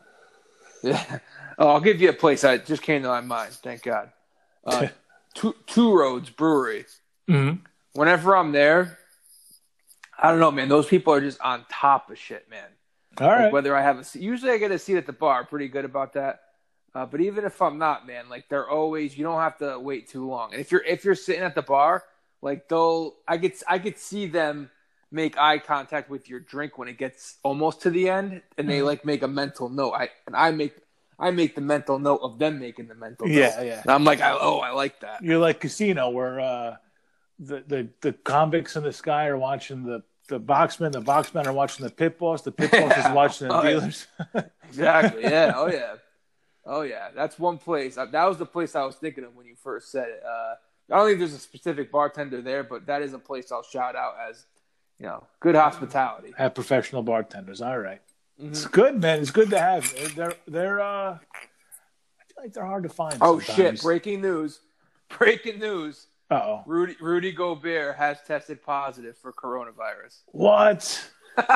Yeah. Oh, I'll give you a place I just came to my mind. Thank God. Uh, two, two Roads Brewery. Mm-hmm. Whenever I'm there, I don't know, man. Those people are just on top of shit, man. All Like, right. whether I have a seat, usually I get a seat at the bar. Pretty good about that. Uh, but even if I'm not, man, like they're always you don't have to wait too long. And if you're if you're sitting at the bar, like they'll I get I could see them make eye contact with your drink when it gets almost to the end, and they Mhm. like make a mental note. I and I make I make the mental note of them making the mental note. Yeah, yeah. And I'm like, I, oh, I like that. You're like Casino, where uh, the, the the convicts in the sky are watching the the boxmen, the boxmen are watching the pit boss, the pit boss is watching the Oh, yeah. dealers. Exactly. Yeah. Oh yeah. Oh yeah. That's one place. That was the place I was thinking of when you first said it. Uh, I don't think there's a specific bartender there, but that is a place I'll shout out as, you know, good hospitality. Have professional bartenders. All right. It's Mhm. good, man. It's good to have. They're they're uh, I feel like they're hard to find. Oh shit! Breaking news! Breaking news! Uh-oh. Rudy Rudy Gobert has tested positive for coronavirus. What?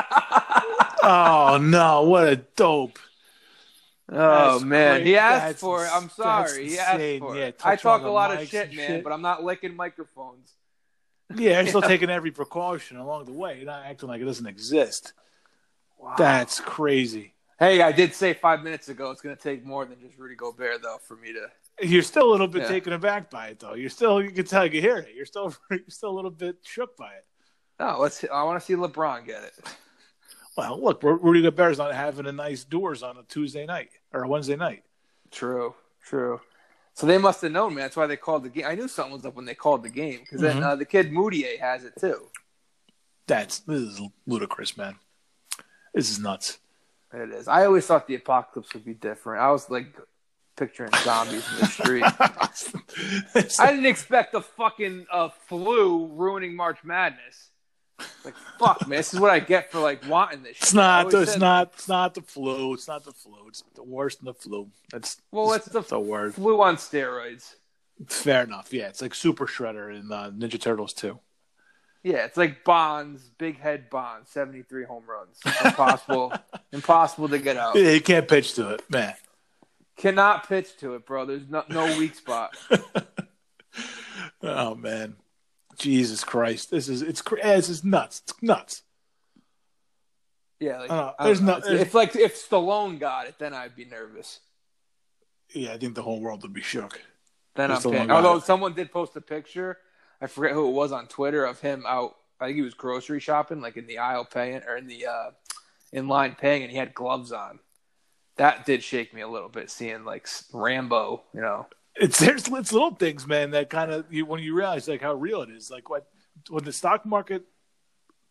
Oh no! What a dope. Oh That's man, great. he asked That's for it. I'm sorry. He asked insane. for Yeah, it. I talk a lot of shit, man, shit. but I'm not licking microphones. Yeah, you're still taking every precaution along the way. You're not acting like it doesn't exist. Wow. That's crazy. Hey, I did say five minutes ago it's going to take more than just Rudy Gobert, though, for me to. You're still a little bit Yeah. taken aback by it, though. You're still, you can tell, you can hear it. You're still, you're still a little bit shook by it. No, let's. I want to see LeBron get it. Well, look, Ru- Rudy Gobert's not having a nice doors on a Tuesday night or a Wednesday night. True, true. So they must have known, man. That's why they called the game. I knew something was up when they called the game because then Mhm. uh, the kid Moutier has it too. That's this is ludicrous, man. This is nuts. It is. I always thought the apocalypse would be different. I was like picturing zombies in the street. I didn't expect the fucking uh, flu ruining March Madness. Like fuck, man. This is what I get for like wanting this. It's shit. I not. It's said, not. It's not the flu. It's not the flu. It's the worst than the flu. That's Well, it's the the word. flu on steroids. Fair enough. Yeah, it's like Super Shredder in uh, Ninja Turtles too. Yeah, it's like Bonds, big head Bonds, seventy three home runs. Impossible, impossible to get out. Yeah, you can't pitch to it, man. Cannot pitch to it, bro. There's no no weak spot. Oh man, Jesus Christ! This is it's this is nuts. It's nuts. Yeah, like, Uh, there's don't If- like if Stallone got it, then I'd be nervous. Yeah, I think the whole world would be shook. Then If I'm Although it. someone did post a picture, I forget who it was on Twitter of him out. I think he was grocery shopping, like in the aisle paying or in the uh, in line paying, and he had gloves on. That did shake me a little bit, seeing like Rambo. You know, It's there's it's little things, man, that kind of you when you realize like how real it is. Like what when the stock market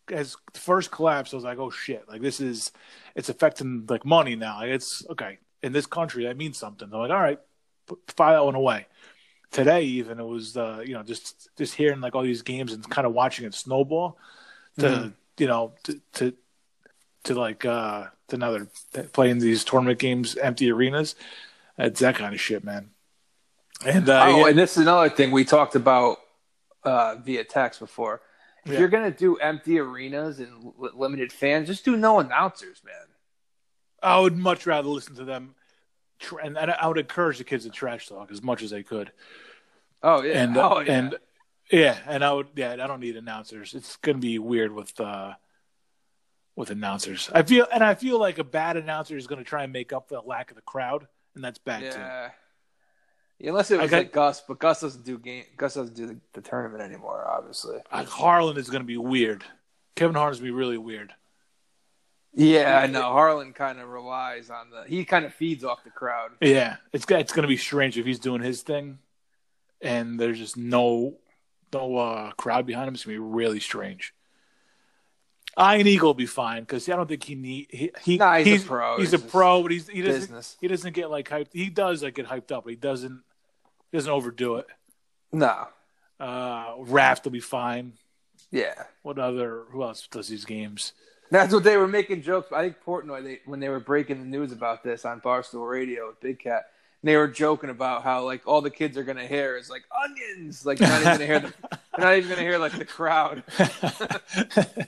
has first collapsed, I was like, oh shit! Like this is it's affecting like money now. Like, it's okay in this country that means something. I'm like, all right, put, file that one away. Today, even it was uh, you know just just hearing like all these games and kind of watching it snowball to Mhm. you know to to to like uh to now they're playing these tournament games, empty arenas. It's that kind of shit, man. And uh, oh, yeah, and this is another thing we talked about uh, via text before. If Yeah. you're gonna do empty arenas and li- limited fans, just do no announcers, man. I would much rather listen to them, tr- and and I would encourage the kids to trash talk as much as they could. Oh yeah, And oh yeah. and yeah, and I would yeah, I don't need announcers. It's gonna be weird with uh with announcers. I feel and I feel like a bad announcer is gonna try and make up for the lack of the crowd, and that's bad too. Yeah. Yeah, Unless it was got- like Gus, but Gus doesn't do game. Gus doesn't do the, the tournament anymore. Obviously. Like Harlan is gonna be weird. Kevin Harlan's gonna be really weird. Yeah, I know. Harlan kind of relies on the. He kind of feeds off the crowd. Yeah, it's it's gonna be strange if he's doing his thing, and there's just no no uh, crowd behind him. It's gonna be really strange. Ian Eagle will be fine because I don't think he need he, he Nah, he's a pro. He's It's a pro, but he's he doesn't Business. he doesn't get like hyped. He does like get hyped up, but he doesn't he doesn't overdo it. No. Uh, Raft will be fine. Yeah. What other? Who else does these games? That's what they were making jokes. I think Portnoy, they, when they were breaking the news about this on Barstool Radio with Big Cat, they were joking about how like all the kids are gonna hear is like onions, like you're not even gonna hear the You're not even gonna hear like the crowd.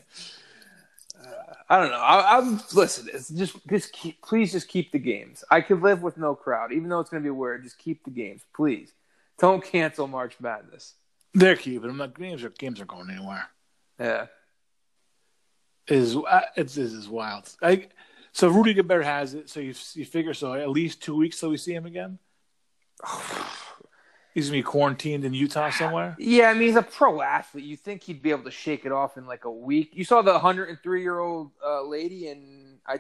I don't know. I, I'm listen. It's just just keep, please just keep the games. I could live with no crowd, even though it's gonna be weird. Just keep the games, please. Don't cancel March Madness. They're keeping them. Like, games are games are going anywhere. Yeah. Is uh, it's this is wild. I so Rudy Gobert has it. So you you figure so at least two weeks till we see him again. He's gonna be quarantined in Utah somewhere. Yeah, I mean he's a pro athlete. You think he'd be able to shake it off in like a week? You saw the 103 year old uh, lady, and I,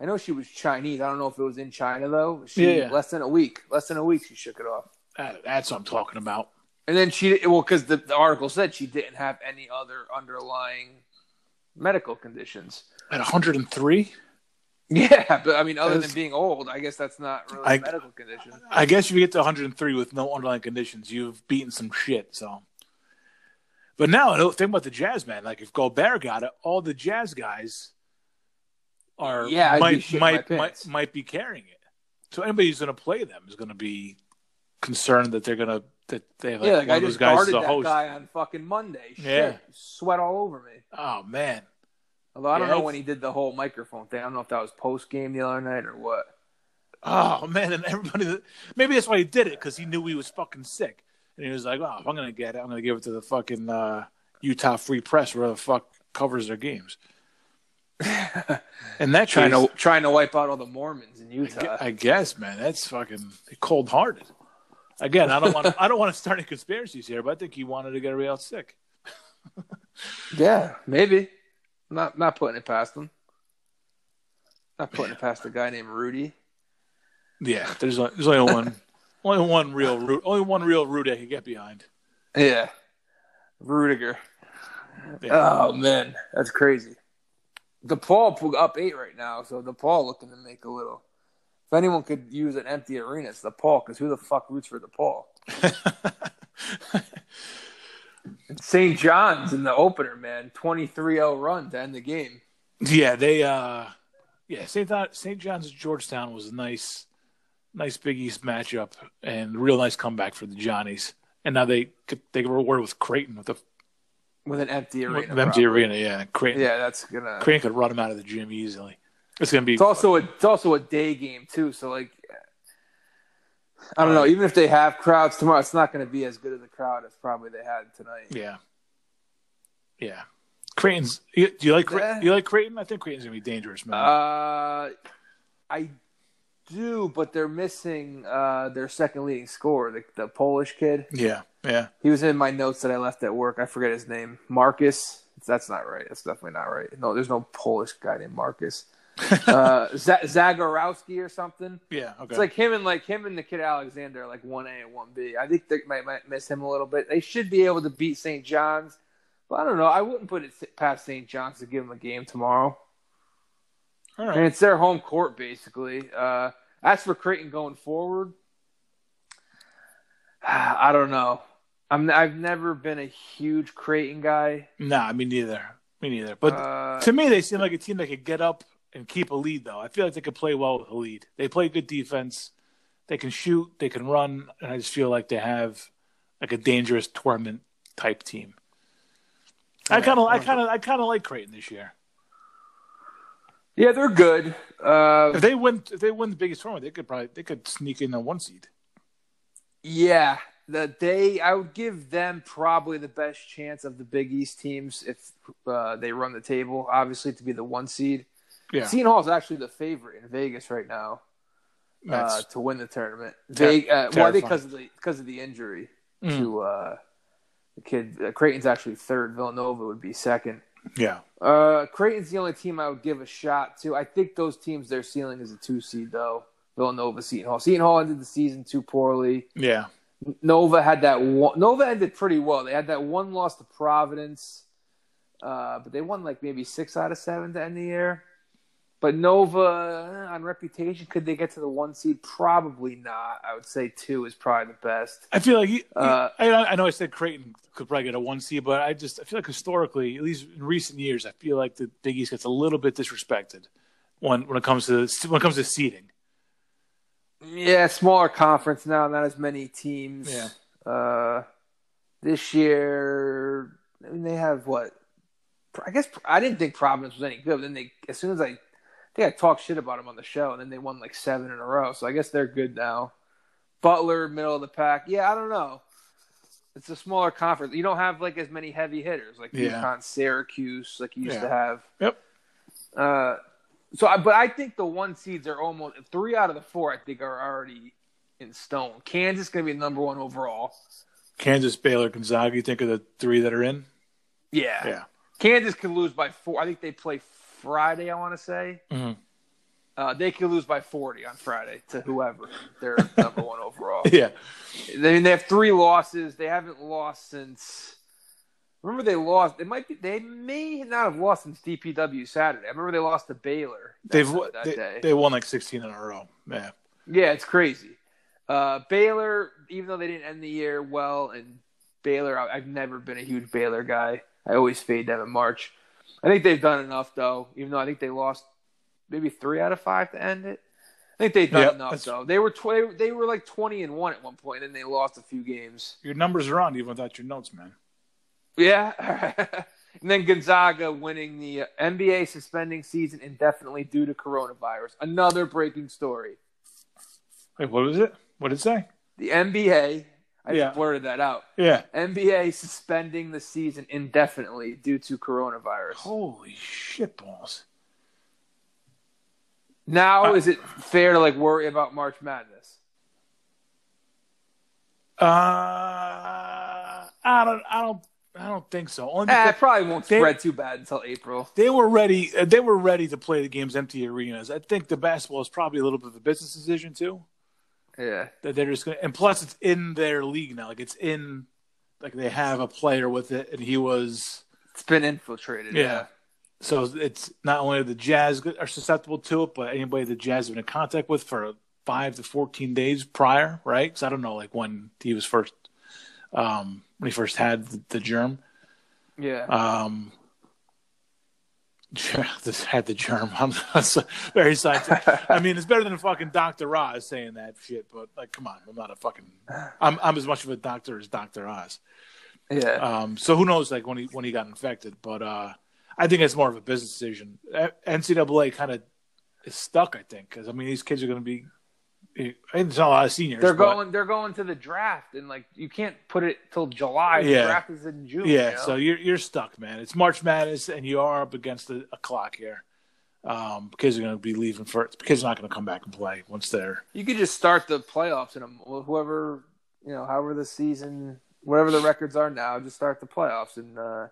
I know she was Chinese. I don't know if it was in China though. She Yeah, less than a week, less than a week, she shook it off. That- that's what I'm talking about. And then she, well, because the, the article said she didn't have any other underlying medical conditions. At 103, Yeah, but I mean, other than being old, I guess that's not really I- a medical condition. I guess if you get to 103 with no underlying conditions, you've beaten some shit. So, but now the thing about the Jazz man, like if Gobert got it, all the Jazz guys are Yeah, might might, might might be carrying it. So anybody who's going to play them is going to be concerned that they're going to that they have like, yeah, like I just guys guarded that host. guy on fucking Monday. Shit, Yeah. sweat all over me. Oh man, Although I don't Yeah, know when he did the whole microphone thing. I don't know if that was post game the other night or what. oh man, and everybody maybe that's why he did it because he knew he was fucking sick, and he was like, oh, if I'm going to get it, I'm going to give it to the fucking uh, Utah Free Press, where the fuck covers their games. And that trying to trying to wipe out all the Mormons in I Utah. gue- I guess, man, that's fucking cold hearted. Again, I don't want to. I don't want to start any conspiracies here, but I think he wanted to get everybody else sick. Yeah, maybe. Not not putting it past him. Not putting it past a guy named Rudy. Yeah, there's, only- there's only one, only one real root, only one real Rudy I can get behind. Yeah, Ruettiger. Yeah. Oh man, that's crazy. DePaul pulled up eight right now, so DePaul looking to make a little. If anyone could use an empty arena, it's DePaul. Because who the fuck roots for DePaul? St. John's in the opener, man. 23-0 run to end the game. yeah, they. uh Yeah, St. St. John's Georgetown was a nice, nice Big East matchup and real nice comeback for the Johnnies. And now they could- they reward with Creighton with the With an empty arena. with empty probably. arena. Yeah, Creighton. Yeah, that's gonna. Creighton could run them out of the gym easily. It's gonna be. It's also a it's also a day game too. So like, I don't know. Even if they have crowds tomorrow, it's not going to be as good of the crowd as probably they had tonight. Yeah. Yeah. Creighton's. You, do you like Yeah. you like Creighton? I think Creighton's gonna be dangerous, man. Uh, I do, but they're missing uh, their second leading scorer, the, the Polish kid. yeah, yeah. He was in my notes that I left at work. I forget his name. Marcus. That's not right. That's definitely not right. No, there's no Polish guy named Marcus. uh, Z- Zegarowski or something. Yeah. Okay. It's like him and like him and the kid Alexander are like one A and one B. I think they might, might miss him a little bit. They should be able to beat St. John's, but I don't know. I wouldn't put it past St. John's to give them a game tomorrow. All And it's their home court basically. Uh, as for Creighton going forward, I don't know. I'm I've never been a huge Creighton guy. Nah, me neither. Me neither. But Uh, to me, they seem like a team that could get up and keep a lead. Though I feel like they could play well with a lead. They play good defense. They can shoot. They can run. And I just feel like they have like a dangerous tournament type team. I kind of, I kind of, I kind of like Creighton this year. yeah, they're good. Uh, If they win, if they win the biggest tournament, they could probably they could sneak in a one seed. Yeah, the they I would give them probably the best chance of the Big East teams if uh, they run the table. Obviously, to be the one seed. Yeah, Seton Hall is actually the favorite in Vegas right now uh, to win the tournament. Ter- uh, well, I think because of the because of the injury Mm. to uh, the kid. Uh, Creighton's actually third. Villanova would be second. yeah, Uh, Creighton's the only team I would give a shot to. I think those teams, their ceiling is a two seed though. Villanova, Seton Hall. Seton Hall ended the season too poorly. yeah. Nova had that one. Nova ended pretty well. They had that one loss to Providence, uh, but they won like maybe six out of seven to end the year. But Nova, eh, on reputation, could they get to the one seed? Probably not. I would say two is probably the best. I feel like Uh, I, I know I said Creighton could probably get a one seed, but I just I feel like historically, at least in recent years, I feel like the Big East gets a little bit disrespected when when it comes to when it comes to seeding. Yeah, smaller conference now, not as many teams. Yeah. Uh, this year, I mean, they have what? I guess I didn't think Providence was any good. Then they, as soon as I think I talked shit about them on the show, and then they won like seven in a row. So I guess they're good now. Butler, middle of the pack. Yeah, I don't know. It's a smaller conference. You don't have like as many heavy hitters like Yeah. UConn, Syracuse, like you used Yeah. to have. Yep. Uh, so, I, but I think the one seeds are almost three out of the four. I think are already in stone. Kansas going to be number one overall. Kansas, Baylor, Gonzaga. You think of the three that are in? Yeah. Yeah. Kansas could lose by four. I think they play Friday. I want to say Mhm. uh, they could lose by forty on Friday to whoever they're number one overall. Yeah. They, they have three losses. They haven't lost since. Remember, they lost. They might be. They may not have lost since DPW Saturday. I remember they lost to Baylor. They've they, day. they won like 16 in a row. Yeah. Yeah, it's crazy. Uh, Baylor, even though they didn't end the year well, and Baylor, I- I've never been a huge Baylor guy. I always fade them in March. I think they've done enough, though. Even though I think they lost maybe three out of five to end it. I think they've done Yep, enough, though. They were tw- they were like twenty and one at one point, and they lost a few games. Your numbers are on even without your notes, man. Yeah. and then Gonzaga winning the NBA suspending season indefinitely due to coronavirus. Another breaking story. Wait, what was it? What did it say? The NBA, I Yeah. just blurted that out. Yeah. NBA suspending the season indefinitely due to coronavirus. Holy shit balls. Now, Uh, is it fair to like worry about March Madness? Uh, I don't, I don't, I don't think so. Only Eh, it probably won't they- spread too bad until April. they were ready. uh, They were ready to play the games empty arenas. I think the basketball is probably a little bit of a business decision too. Yeah. That they're just gonna, and plus it's in their league now. Like it's in, like they have a player with it, and he was. It's been infiltrated. Yeah. So it's not only the Jazz are susceptible to it, but anybody the Jazz have been in contact with for five to fourteen days prior, right? Because I don't know, like when he was first, um, when he first had the, the germ. Yeah. Um, this had the germ. I'm very scientific. I mean, it's better than a fucking Doctor Oz saying that shit. But like, come on, I'm not a fucking. I'm I'm as much of a doctor as Doctor Oz. yeah. Um, so who knows, like when he when he got infected? But uh, I think it's more of a business decision. NCAA kind of is stuck, I think, because I mean these kids are going to be. It's a lot of seniors. they're but- going. They're going to the draft, and like you can't put it till July. The Yeah. draft is in June. Yeah, you know? so you're you're stuck, man. It's March Madness, and you are up against a, a clock here. Um, kids are going to be leaving for kids are not going to come back and play once they're. you could just start the playoffs and whoever you know, however the season, whatever the records are now, just start the playoffs. And uh,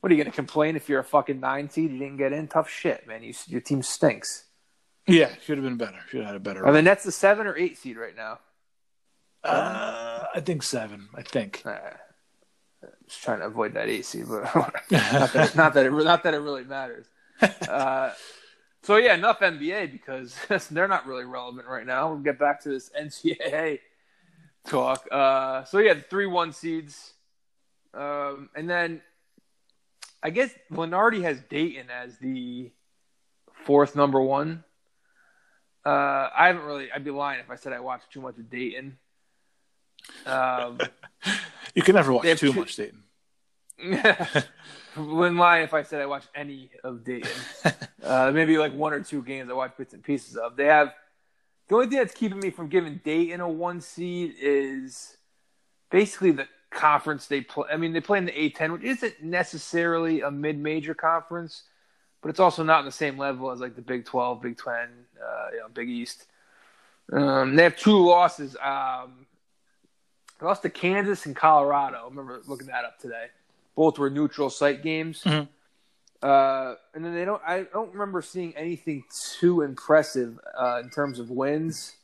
what are you going to complain if you're a fucking nine seed? You didn't get in. Tough shit, man. You, your team stinks. Yeah, should have been better. Should have had a better. Are the Nets the seven or eight seed right now? uh, I think seven. I think. Uh, just trying to avoid that eight seed, but not that not that it, not that it really matters. Uh, so yeah, enough NBA because they're not really relevant right now. We'll get back to this NCAA talk. Uh, so yeah, the three one seeds, um, and then I guess Lunardi has Dayton as the fourth number one. Uh, I haven't really. I'd be lying if I said I watched too much of Dayton. Um, You can never watch too two- much Dayton. Wouldn't lie if I said I watched any of Dayton. uh, maybe like one or two games I watched bits and pieces of. They have the only thing that's keeping me from giving Dayton a one seed is basically the conference they play. I mean, they play in the A10, which isn't necessarily a mid-major conference, but it's also not on the same level as like the Big 12, Big 10, uh, you know, Big East. Um, they have two losses. Um, they lost to Kansas and Colorado. I remember looking that up today. Both were neutral site games. Mhm. Uh, and then they don't. I don't remember seeing anything too impressive uh, in terms of wins.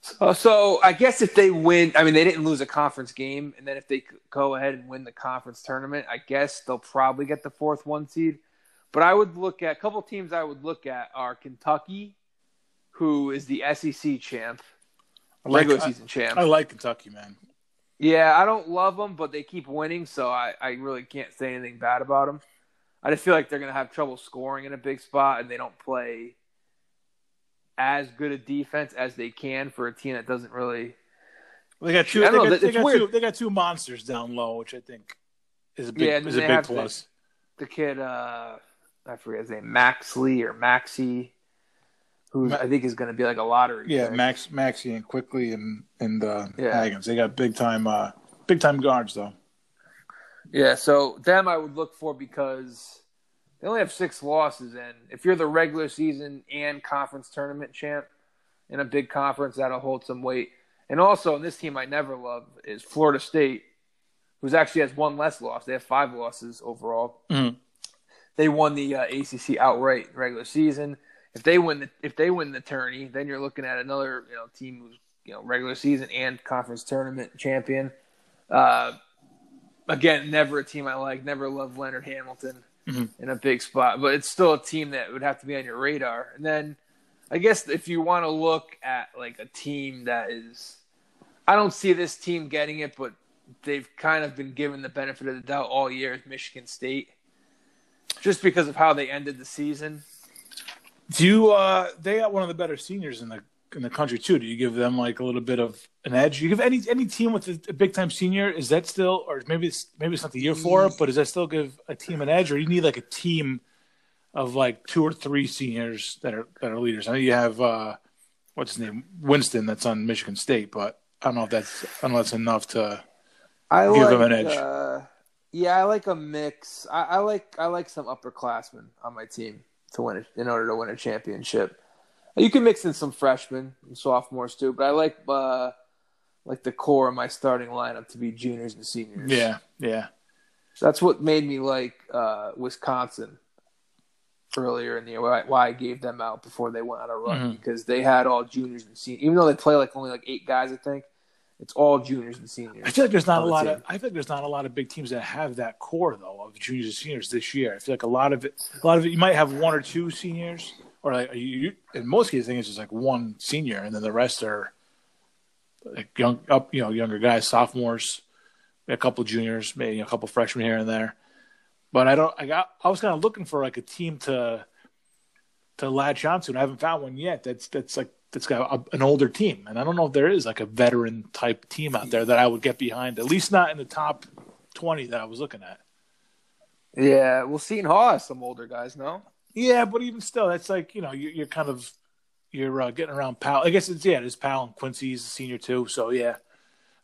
So, so I guess if they win, I mean they didn't lose a conference game, and then if they go ahead and win the conference tournament, I guess they'll probably get the fourth one seed. But I would look at a couple teams. I would look at are Kentucky, who is the SEC champ, I like, regular I, season champ. I like Kentucky, man. Yeah, I don't love them, but they keep winning, so I, I really can't say anything bad about them. I just feel like they're going to have trouble scoring in a big spot, and they don't play as good a defense as they can for a team that doesn't really They got two. I They know, got, they got two. They got two monsters down low, which I think is a big Yeah, is a big have the- plus. the kid, uh, I forget his name, Maxley or Maxey, who Ma- I think is going to be like a lottery. Yeah, pick. Max, Maxey, and Quickley and and uh, Yeah. Hagans. They got big time, uh, big time guards though. Yeah, so them I would look for because they only have six losses, and if you're the regular season and conference tournament champ in a big conference, that'll hold some weight. And also, in this team I never love is Florida State, who's actually has one less loss. They have five losses overall. Mhm. They won the uh, ACC outright regular season. If they win the if they win the tourney, then you're looking at another you know team who's you know regular season and conference tournament champion. Uh, again, never a team I like. Never loved Leonard Hamilton Mhm. in a big spot, but it's still a team that would have to be on your radar. And then, I guess if you want to look at like a team that is, I don't see this team getting it, but they've kind of been given the benefit of the doubt all year. Michigan State, just because of how they ended the season. Do you? Uh, they got one of the better seniors in the in the country too. Do you give them like a little bit of an edge? You give any any team with a, a big time senior is that still, or maybe it's maybe it's not the year for it, but does that still give a team an edge, or you need like a team of like two or three seniors that are that are leaders? I know you have uh, what's his name, Winston, that's on Michigan State, but I don't know if that's I don't know if that's enough to. I Give like, them an edge. Uh, yeah, I like a mix. I, I like I like some upperclassmen on my team to win it in order to win a championship. You can mix in some freshmen and sophomores too, but I like uh, like the core of my starting lineup to be juniors and seniors. Yeah, yeah, that's what made me like uh, Wisconsin earlier in the year. Why, why I gave them out before they went on a run Mhm. because they had all juniors and seniors. Even though they play like only like eight guys, I think it's all juniors and seniors. I feel like there's not a lot team. of I feel like there's not a lot of big teams that have that core though of juniors and seniors this year. I feel like a lot of it, a lot of it, you might have one or two seniors, or like you, you in most cases, I think it's just like one senior, and then the rest are like young up, you know, younger guys, sophomores, a couple juniors, maybe a couple freshmen here and there. But I don't. I got. I was kind of looking for like a team to to latch onto, and I haven't found one yet. That's that's like that's got a, an older team, and I don't know if there is like a veteran type team out there that I would get behind. At least not in the top twenty that I was looking at. Yeah, well, Seton Hall has some older guys, no? Yeah, but even still, that's like you know you're, you're kind of you're uh, getting around Powell. I guess it's yeah, it's Powell and Quincy's a senior too. So yeah.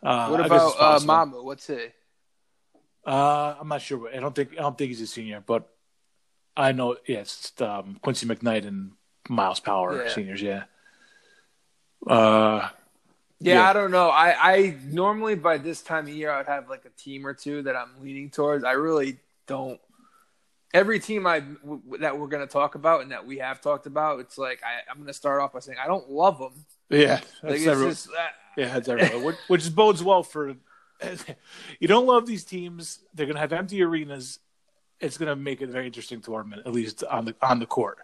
Uh, What about uh. Mamu? What's he? Uh, I'm not sure. I don't think I don't think he's a senior, but I know. Yeah, it's um, Quincy McKnight and Myles Powell Yeah. seniors. Yeah. Uh, Yeah, Yeah. I don't know. I, I normally by this time of year I would have like a team or two that I'm leaning towards. I really don't. Every team I w- that we're going to talk about and that we have talked about, it's like I, I'm going to start off by saying I don't love them. yeah, Like everyone- just uh, yeah, that's everyone. which, which bodes well for. You don't love these teams. They're going to have empty arenas. It's going to make it very interesting tournament, at least on the on the court.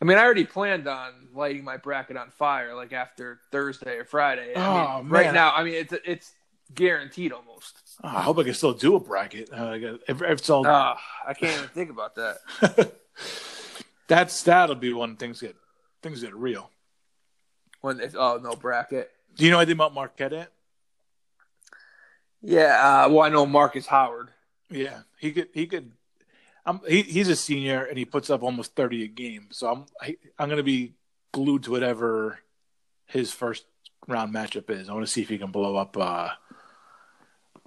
I mean, I already planned on lighting my bracket on fire like after Thursday or Friday. I Oh, mean, right now, I mean it's it's guaranteed almost. Oh, I hope I can still do a bracket. Uh, I got- if, if it's all Uh, I can't even think about that. that's that'll be when things get things get real. When it's, oh no bracket. Do you know anything about Marquette? Yet? Yeah, uh, well I know Marcus Howard. Yeah, he could. He could. I'm, he, he's a senior and he puts up almost thirty a game. So I'm I, I'm going to be glued to whatever his first round matchup is. I want to see if he can blow up. Uh,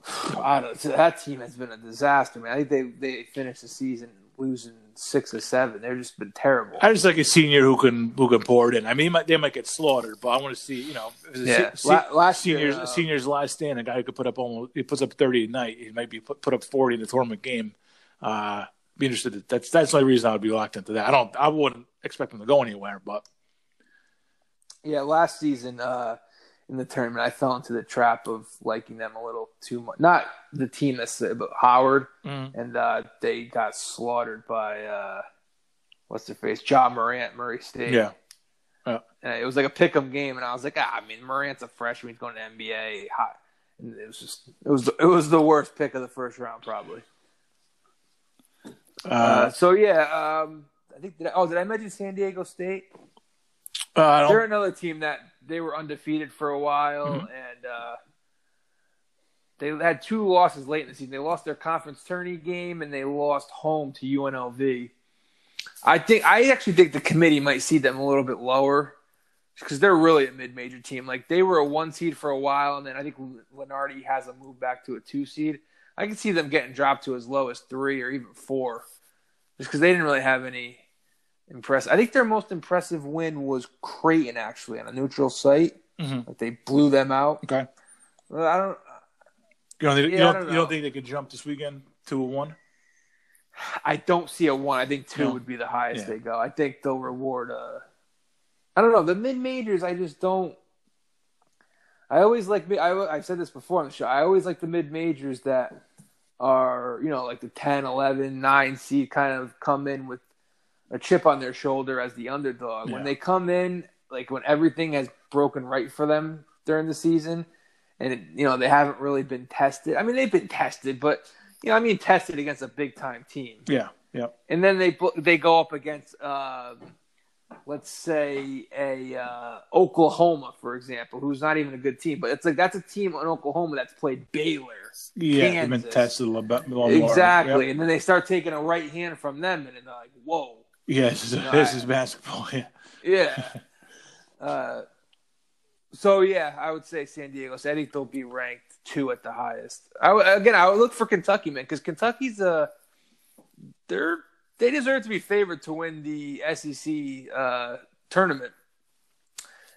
I don't, that team has been a disaster, man. I think they they finished the season losing six or seven. They've just been terrible. I just like a senior who can who can pour it in. I mean, might, they might get slaughtered, but I want to see. You know, if it's a Yeah. se- La- last year, seniors uh, seniors last stand. A guy who could put up almost he puts up thirty a night. He might be put, put up forty in the tournament game. Uh, be interested. to- That's that's the only reason I would be locked into that. I don't. I wouldn't expect them to go anywhere, but Yeah, last season uh, in the tournament, I fell into the trap of liking them a little too much. Not the team necessarily, but Howard, Mm. and uh, they got slaughtered by uh, what's their face, Ja Morant, Murray State. yeah. and it was like a pick 'em game, and I was like, ah, I mean, Morant's a freshman, he's going to NBA. Hot. And it was just, it was, it was the worst pick of the first round, probably. Uh, so yeah, um, I think. Did I, oh, did I mention San Diego State? uh, I They're another team that they were undefeated for a while, Mhm. and uh, they had two losses late in the season. They lost their conference tourney game and they lost home to UNLV. I think I actually think the committee might see them a little bit lower because they're really a mid-major team. Like they were a one seed for a while, and then I think Lunardi has a move back to a two seed. I can see them getting dropped to as low as three or even four, just because they didn't really have any impressive. I think their most impressive win was Creighton actually on a neutral site. Mhm. Like they blew them out. Okay. Well, I don't. You don't think, Yeah, you, don't, don't you don't think they could jump this weekend to a one? I don't see a one. I think two No. would be the highest Yeah. they go. I think they'll reward. Uh, I don't know the mid majors. I just don't. I always like. I I've said this before on the show. I always like the mid majors that are you know like the 10, 11, 9 seed kind of come in with a chip on their shoulder as the underdog. When they come in, like when everything has broken right for them during the season, and it, you know they haven't really been tested. I mean they've been tested, but you know I mean tested against a big time team Yeah. Yeah. and then they they go up against um, let's say a uh, Oklahoma, for example, who's not even a good team, but it's like that's a team in Oklahoma that's played Baylor. Yeah. They've been tested a little bit more. Exactly, Yep. and then they start taking a right hand from them, and they're like, "Whoa, Yeah. This is, this is basketball. Yeah. yeah." uh, so yeah, I would say San Diego. So I think they'll be ranked two at the highest. I again, I would look for Kentucky, man, because Kentucky's a they're they deserve to be favored to win the SEC uh, tournament.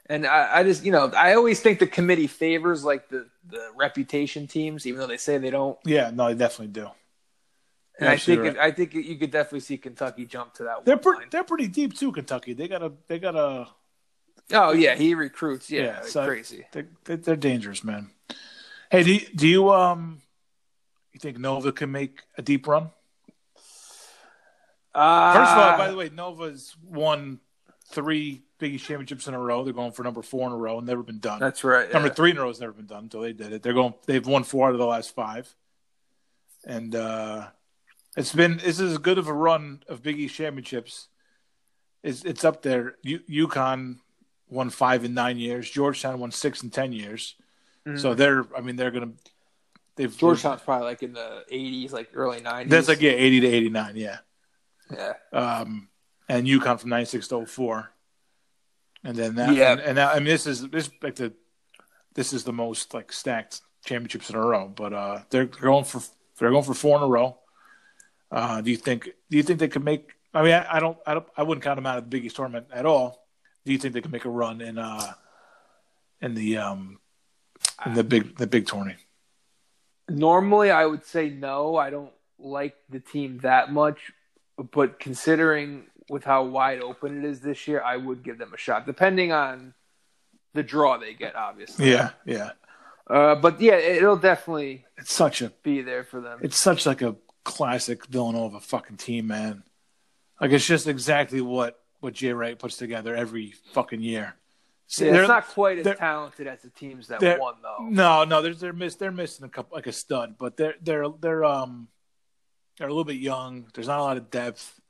And I, I just, you know, I always think the committee favors like the, the reputation teams, even though they say they don't. Yeah. No, they definitely do. And I think, it, I think you could definitely see Kentucky jump to that. They're pretty. They're pretty deep too. Kentucky. They got a. They got a. Oh yeah, he recruits. Yeah, Yeah, so- crazy. They're, they're, they're dangerous, man. Hey, do you, do you um, you think Nova can make a deep run? Uh, First of all, by the way, Nova's won three Big East championships in a row. They're going for number four in a row, and never been done. that's right. Number yeah. three in a row has never been done until they did it. They're going. They've won four out of the last five, and uh, it's been this is as good of a run of Big East championships. It's it's up there. U- UConn won five in nine years. Georgetown won six in ten years. Mhm. So they're. I mean, they're gonna. They've Georgetown's probably like in the '80s, like early '90s. That's like yeah, eighty to eighty nine. Yeah. Yeah. um, and UConn from ninety six to 04. and then that. Yeah. and, and now, I mean, this is this like the this is the most like stacked championships in a row. But uh, they're going for they're going for four in a row. Uh, do you think do you think they could make? I mean, I, I don't I don't I wouldn't count them out of the Big East tournament at all. Do you think they can make a run in uh in the um in the big the big tourney? Normally, I would say no. I don't like the team that much, but considering with how wide open it is this year, I would give them a shot, depending on the draw they get. Obviously, Yeah, yeah. Uh, but yeah, it'll definitely It's such a be there for them. it's such like a classic Villanova fucking team, man. Like it's just exactly what what Jay Wright puts together every fucking year. Yeah, They're- it's not quite as talented as the teams that won, though. No, no, they're they're miss they're missing a couple like a stud, but they're they're they're um they're a little bit young. There's not a lot of depth,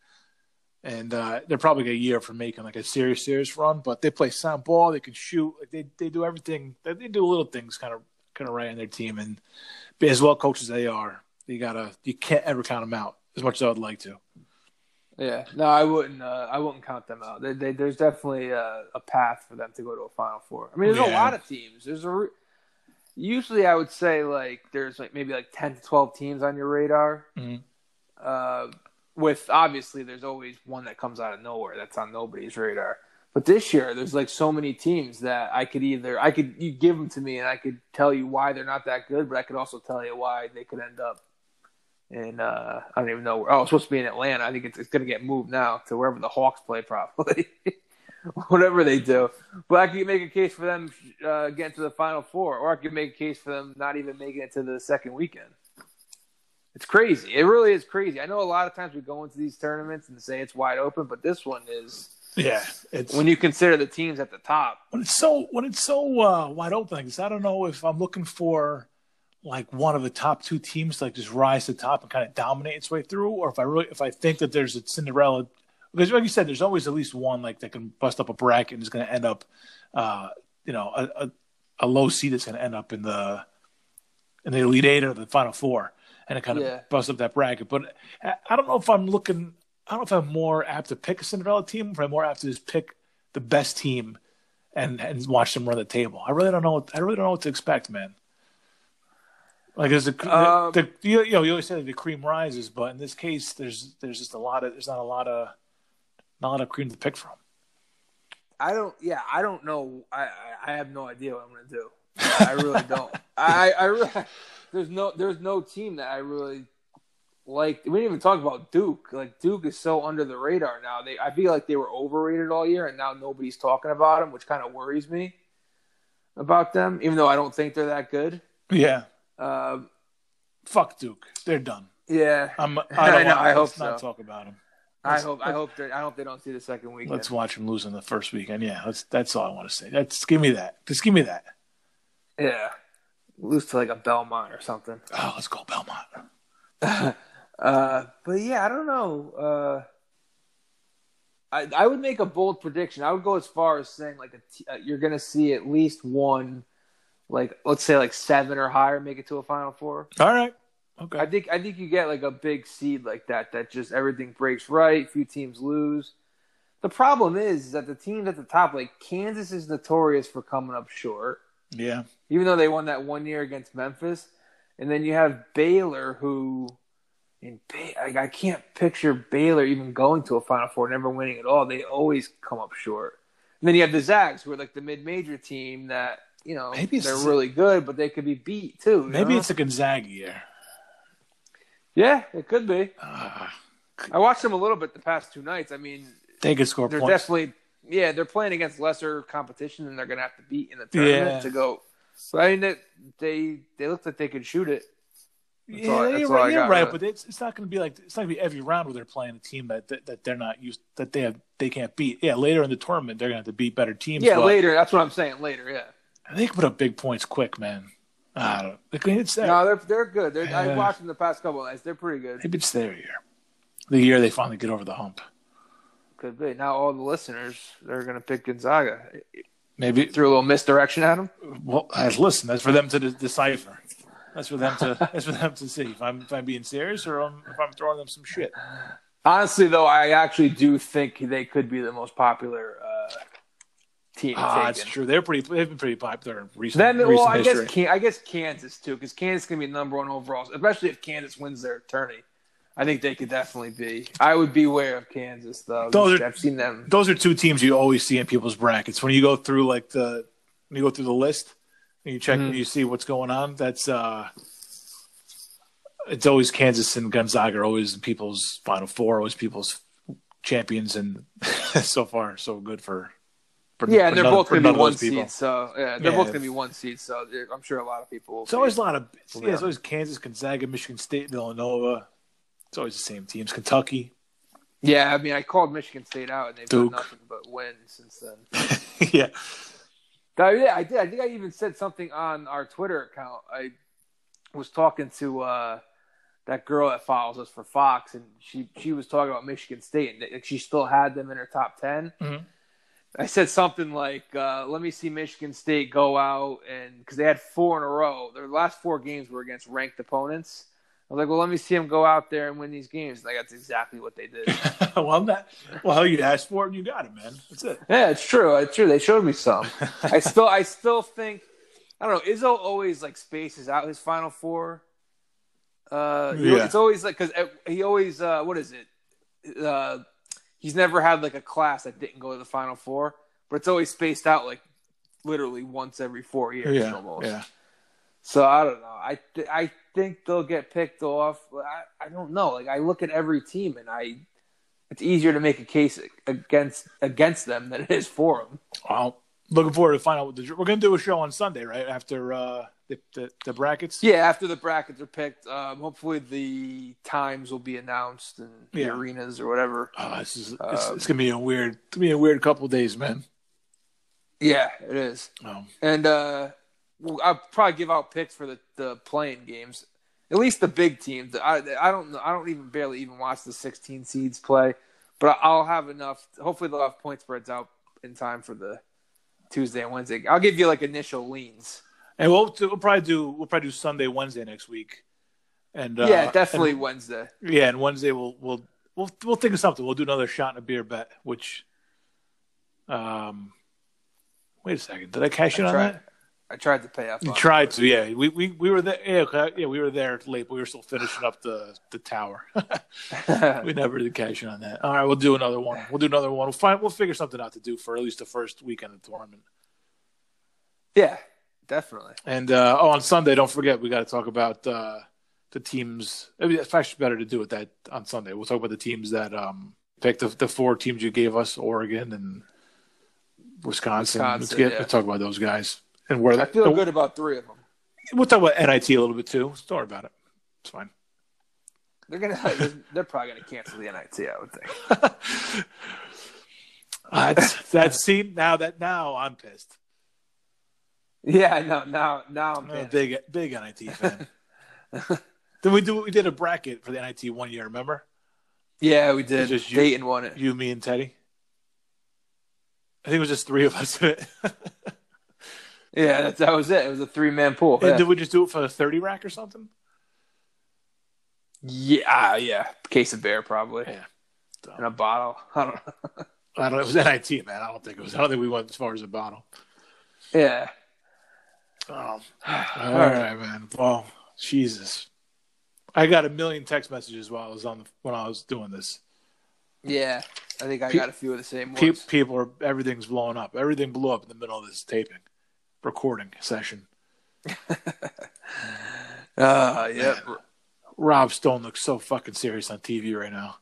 and uh, they're probably a year from making like a serious serious run. But they play sound ball. They can shoot. Like they they do everything. They, they do little things kind of kind of right on their team, and be as well coached as they are, you gotta you can't ever count them out as much as I would like to. Yeah, no, I wouldn't. Uh, I wouldn't count them out. They, they, there's definitely a, a path for them to go to a Final Four. I mean, there's a lot of teams. There's a usually I would say like there's like maybe like ten to twelve teams on your radar. Mhm. Uh, with obviously there's always one that comes out of nowhere that's on nobody's radar. But this year there's like so many teams that I could either I could you give them to me and I could tell you why they're not that good, but I could also tell you why they could end up in uh, I don't even know where. Oh, it's supposed to be in Atlanta. I think it's, it's going to get moved now to wherever the Hawks play, probably. Whatever they do, but I could make a case for them uh, getting to the Final Four, or I could make a case for them not even making it to the second weekend. It's crazy. It really is crazy. I know a lot of times we go into these tournaments and say it's wide open, but this one is Yeah, it's when you consider the teams at the top. when it's so when it's so uh, wide open this, I don't know if I'm looking for like one of the top two teams to like just rise to the top and kind of dominate its way through, or if I really if I think that there's a Cinderella because like you said, there's always at least one like that can bust up a bracket and is going to end up, uh, you know, a, a, a low seed that's going to end up in the in the Elite Eight or the Final Four, and it kind of Yeah. busts up that bracket. But I- don't know if I'm looking. I don't know if I'm more apt to pick a Cinderella team, or if I'm more apt to just pick the best team and and watch them run the table. I really don't know. What, I really don't know what to expect, man. Like there's a Um, the, the you, you know you always say the cream rises, but in this case, there's there's just a lot of there's not a lot of not a lot of cream to pick from. I don't. Yeah, I don't know. I I, I have no idea what I'm gonna do. I really don't. I I really, there's no there's no team that I really like. We didn't even talk about Duke. Like Duke is so under the radar now. They I feel like they were overrated all year, and now nobody's talking about them, which kind of worries me about them. Even though I don't think they're that good. Yeah, Um, fuck Duke, they're done. yeah, I'm, I I don't know, I hope let's not talk about them. I hope I hope they I hope they don't see the second weekend. Let's watch them lose in the first weekend. Yeah, that's that's all I want to say. That's give me that. Just give me that. yeah, lose to like a Belmont or something. Oh, let's go Belmont. Uh, but yeah, I don't know. Uh, I I would make a bold prediction. I would go as far as saying like a t- uh, you're going to see at least one, like let's say like seven or higher make it to a Final Four. All right. Okay. I think I think you get like a big seed like that that just everything breaks right. Few teams lose. The problem is that the teams at the top, like Kansas, is notorious for coming up short yeah. Even though they won that one year against Memphis. And then you have Baylor, who, in like, I can't picture Baylor even going to a Final Four, never winning at all. They always come up short. And then you have the Zags, who are like the mid-major team that you know Maybe their really good, but they could be beat too. Maybe know? it's a Gonzaga year. yeah, it could be. Uh, I watched them a little bit the past two nights. I mean, they could score they're points. definitely yeah they're playing against lesser competition and they're gonna have to beat in the tournament Yeah. to go. So I mean they they, they looked like they could shoot it. yeah, all- that's you're right, you're right, but it's, it's not going to be like it's not going to be every round where they're playing a team that, that that they're not used that they have they can't beat. Yeah, later in the tournament they're going to have to beat better teams. Yeah, but later. That's what I'm saying. Later, yeah. They can put up big points quick, man. I don't. I mean, it's there. No, they're they're good. They're, I Yeah. watched them the past couple of nights. They're pretty good. Maybe it's their year. The year they finally get over the hump. Could be. Now all the listeners they're gonna pick Gonzaga. Maybe Threw a little misdirection at them. Well, listen, that's for them to de- decipher. That's for them to. that's for them to see if I'm if I'm being serious or I'm, if I'm throwing them some shit. Honestly, though, I actually do think they could be the most popular uh, team. Ah, that's true. They're pretty. They've been pretty popular in recent. Then, recent well, I history. guess I guess Kansas too, because Kansas can be number one overall, especially if Kansas wins their tourney. I think they could definitely be. I would beware of Kansas though. Those are- I've seen them. those are two teams you always see in people's brackets when you go through like the when you go through the list and you check Mhm. and you see what's going on. That's uh, it's always Kansas and Gonzaga are always people's final four, always people's champions, and so far so good for. for Yeah, for they're none- both going to be one those people. seed. So yeah, they're Yeah. both going to be one seed. So I'm sure a lot of people. Will It's always a lot of yeah, Yeah. it's always Kansas, Gonzaga, Michigan State, Villanova. It's always the same teams. Kentucky. Yeah, I mean, I called Michigan State out, and they've Duke. done nothing but win since then. yeah. I did. I think I even said something on our Twitter account. I was talking to uh, that girl that follows us for Fox, and she she was talking about Michigan State, and she still had them in her top 10 Mhm. I said something like, uh, "Let me see Michigan State go out and because they had four in a row. Their last four games were against ranked opponents." I was like, "Well, let me see them go out there and win these games." Like that's exactly what they did. well, that well, you asked for it and you got it, man. That's it. Yeah, it's true. It's true. They showed me some. I still, I still think, I don't know. Izzo always like spaces out his final four. Uh, you know, Yeah. it's always like because he always, uh, what is it? Uh, he's never had like a class that didn't go to the final four, but it's always spaced out like literally once every four years yeah, almost. yeah. So I don't know. I th- I think they'll get picked off. I I don't know. Like I look at every team and I, it's easier to make a case against against them than it is for them. Well, looking forward to find out. What the, we're gonna do a show on Sunday, right after uh, the, the the brackets. Yeah, after the brackets are picked, um, hopefully the times will be announced and the arenas or whatever. Oh, this is it's, Um, it's gonna be a weird, it's gonna be a weird couple days, man. Yeah, it is. Um, And uh, I'll probably give out picks for the, the play-in games. At least the big teams. I I don't know. I don't even barely even watch the 16 seeds play, but I'll have enough. Hopefully they'll have point spreads out in time for the Tuesday and Wednesday. I'll give you like initial leans. And we'll we'll probably do we'll probably do Sunday, Wednesday next week. And uh, yeah, definitely and- Wednesday. yeah, and Wednesday we'll we'll we'll we'll think of something. We'll do another shot and a beer bet. Which, um, wait a second, did I cash in on that? I tried to pay off. You tried to, yeah. We we we were there. Yeah, yeah, we were there late, but we were still finishing up the the tower. we never did cash in on that. All right, we'll do another one. We'll do another one. We'll find. We'll figure something out to do for at least the first weekend of the tournament. yeah, definitely. And uh, oh, on Sunday, don't forget we got to talk about uh, the teams. I mean, it's actually better to do it that on Sunday. We'll talk about the teams that um, picked the, the four teams you gave us: Oregon and Wisconsin. let's get yeah. let's talk about those guys and where I feel good about three of them. We'll talk about NIT a little bit too. Don't worry about it. It's fine. They're gonna. They're probably gonna cancel the NIT. I would think. Uh, that's that's see now that now I'm pissed. Yeah, no. Now, now I'm I'm a big big NIT fan. then we do we did a bracket for the NIT one year. Remember Yeah, we did. just you- Dayton won it. you, me, and Teddy. I think it was just three of us. and Yeah, that, that was it. It was a three man pool. Yeah. did we just do it for the thirty rack or something? yeah, ah, yeah. Case of beer, probably. Yeah. In a bottle. I don't know. I don't. It was NIT, man. I don't think it was. I don't think we went as far as a bottle. Yeah. Oh, all right, man. Well, Jesus, I got a million text messages while I was on the, when I was doing this. Yeah. I think I Pe- got a few of the same Pe- people are everything's blowing up. Everything blew up in the middle of this taping, recording session. Uh, yeah. Rob Stone looks so fucking serious on TV right now.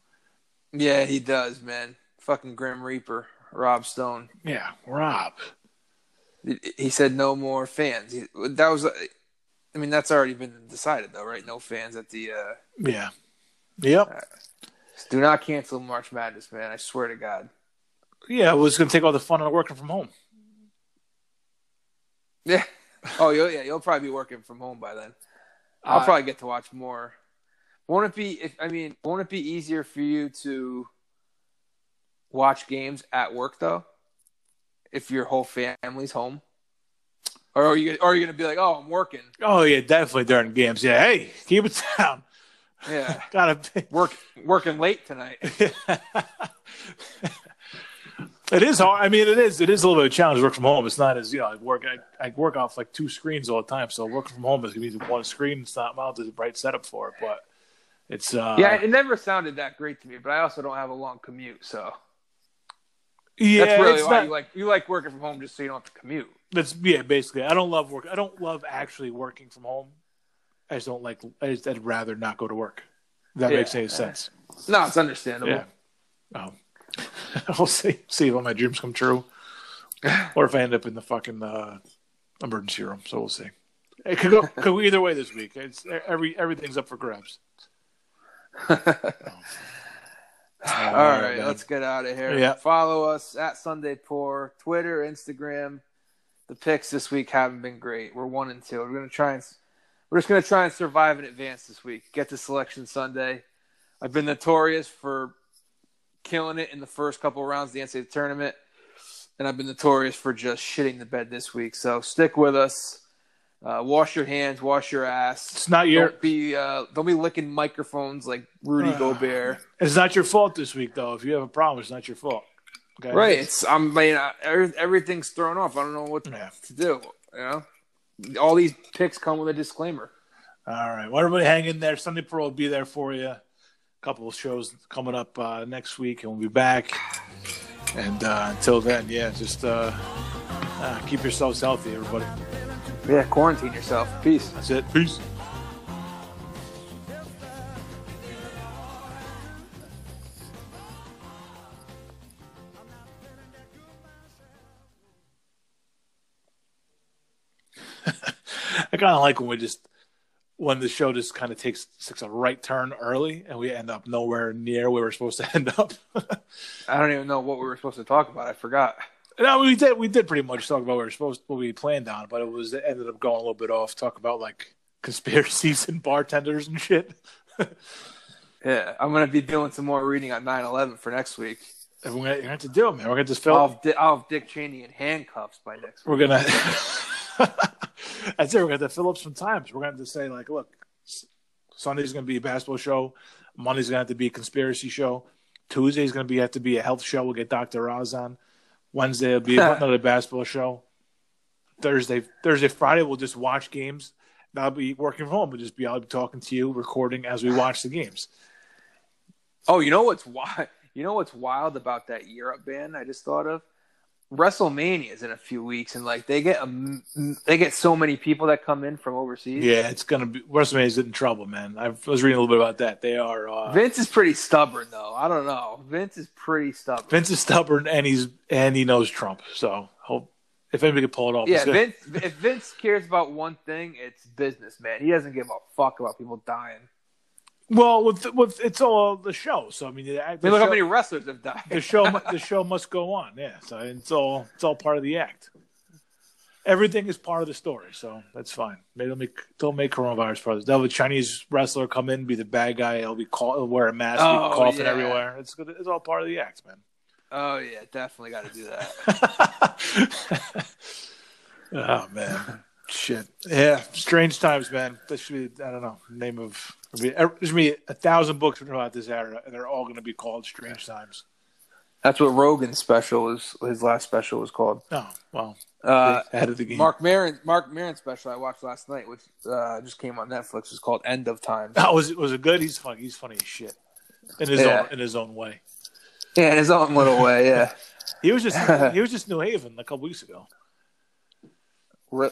Yeah, he does, man. Fucking Grim Reaper, Rob Stone. Yeah, Rob. He- said no more fans. That was, I mean, that's already been decided though, right? No fans at the. uh Yeah. Yep. Do not cancel March Madness, man. I swear to God. Yeah, well, it's going to take all the fun out of working from home. Yeah. Oh, you'll, yeah, you'll probably be working from home by then. I'll Uh, probably get to watch more. Won't it be? If I mean, won't it be easier for you to watch games at work though? If your whole family's home, or are you? Or are you gonna be like, oh, I'm working? Oh yeah, definitely during games. Yeah, hey, keep it down. Yeah, Gotta be. work working late tonight. it is hard. I mean, it is. It is a little bit of a challenge to work from home. It's not as you know. I work. I, I work off like two screens all the time. So working from home is gonna be one screen. It's not mounted the right setup for it, but it's. uh yeah, it never sounded that great to me, but I also don't have a long commute, so yeah. that's really it's why not- you like you like working from home just so you don't have to commute. That's yeah. Basically, I don't love work. I don't love actually working from home. I just don't like. I just, I'd rather not go to work. If that Yeah. makes any sense. No, it's understandable. Yeah. Oh. I'll see see if all my dreams come true, or if I end up in the fucking uh, emergency room. So we'll see. It could go, could go either way this week. It's every everything's up for grabs. All right, man. let's get out of here. Yeah. Follow us at Sunday Pour, Twitter, Instagram. The picks this week haven't been great. We're one and two. We're gonna try and we're just gonna try and survive in advance this week. Get to selection Sunday. I've been notorious for killing it in the first couple rounds of the NCAA tournament, and I've been notorious for just shitting the bed this week. So stick with us. Uh, wash your hands, wash your ass. It's not your Don't be uh, don't be licking microphones like Rudy Ah. Gobert. it's not your fault this week though. If you have a problem, it's not your fault. Okay. Right. It's I mean uh, every- everything's thrown off. I don't know what Yeah. to do. You know, all these picks come with a disclaimer. All right. Well, everybody hang in there. Sunday Pro will be there for you. Couple of shows coming up uh, next week, and we'll be back. And uh, until then, yeah, just uh, uh, keep yourselves healthy, everybody. Yeah, quarantine yourself. Peace. That's it. Peace. I kind of like when we just when the show just kind of takes takes a right turn early and we end up nowhere near where we're supposed to end up. I don't even know what we were supposed to talk about. I forgot. no, we did we did pretty much talk about what we were supposed what we planned on, but it was it ended up going a little bit off. Talk about like conspiracies and bartenders and shit. Yeah, I'm gonna be doing some more reading on 9/11 for next week. And we're gonna, you're gonna have to do it, man. We're gonna just film. I'll I'll have Dick Cheney in handcuffs by next week. We're gonna That's it. We're going to fill up some times. We're going to have to say, like, look, Sunday's going to be a basketball show. Monday's going to have to be a conspiracy show. Tuesday's going to be have to be a health show. We'll get Dr. Oz on. Wednesday will be another basketball show. Thursday, Thursday, Friday, we'll just watch games. I'll be working from home. We'll just be I'll be talking to you, recording as we watch the games. Oh, you know what's wild? You know what's wild about that Europe ban? I just thought of WrestleMania is in a few weeks, and like they get a, they get so many people that come in from overseas. Yeah, it's gonna be WrestleMania's in trouble, man. I was reading a little bit about that. They are. Uh, Vince is pretty stubborn, though. I don't know. Vince is pretty stubborn. Vince is stubborn, and he's and he knows Trump. So hope if anybody could pull it off. Yeah. Vince. If Vince cares about one thing, it's business, man. He doesn't give a fuck about people dying. Well, with with it's all the show. So I mean, the, the look show, how many wrestlers have died. the show the show must go on. Yeah, so it's all it's all part of the act. Everything is part of the story, so that's fine. Maybe they'll make don't make coronavirus part of. They'll have a Chinese wrestler come in, be the bad guy. He'll be call, he'll wear a mask, be Oh, coughing yeah. everywhere. It's good. It's all part of the act, man. oh yeah, definitely got to do that. oh man, shit. Yeah, strange times, man. That should be I don't know name of. There's gonna be a thousand books written about this era, and they're all going to be called "Strange Times." That's what Rogan's special was. His last special was called. Oh well, Uh, ahead of the game. Marc Maron, Marc Maron special I watched last night, which uh, just came on Netflix, was called End of Times. Oh, was was it good? He's funny. He's funny as shit in his Yeah. own in his own way. Yeah, in his own little way. Yeah, He was just he was just New Haven a couple weeks ago.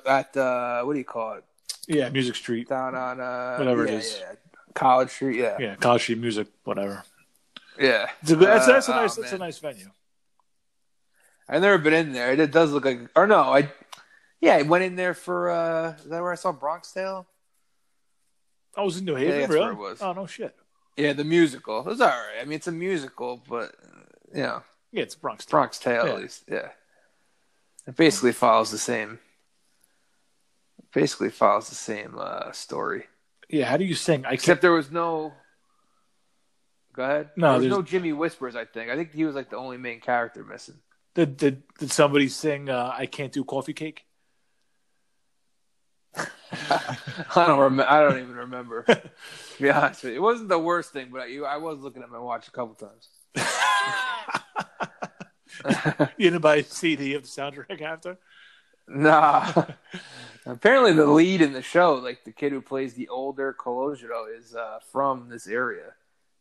At uh, what do you call it? Yeah, Music Street. Down on uh, Whatever it yeah, is. yeah. College Street. Yeah, yeah. Yeah, College Street Music, whatever. It's a that's, Uh, that's a nice oh, that's a man. nice venue. I've never been in there. It does look like, or no, I, yeah, I went in there for. uh Is that where I saw Bronx Tale? I was in New Yeah, Haven, that's really? where it was. Oh no shit. Yeah, the musical. It was all right. I mean, it's a musical, but you know, Yeah, it's Bronx. Bronx Tale Yeah. at least. Yeah, it basically follows the same. Basically follows the same uh story, Yeah, how do you sing? I can't. except there was no. Go ahead. No, there was there's- no Jimmy Whispers. I think. I think he was like the only main character missing. Did did, did somebody sing? Uh, I can't do coffee cake. I don't remember. I don't even remember. to be honest with you, it wasn't the worst thing, but I, I was looking at my watch a couple times. you didn't buy a CD of the soundtrack after? Nah. Apparently, the lead in the show, like the kid who plays the older Calogero, is uh, from this area.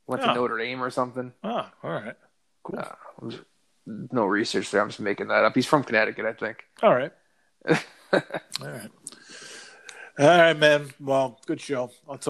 Went to Oh. Notre Dame or something. Oh, all right, cool. Uh, no research there. I'm just making that up. He's from Connecticut, I think. All right, all right, all right, man. Well, good show. I'll talk.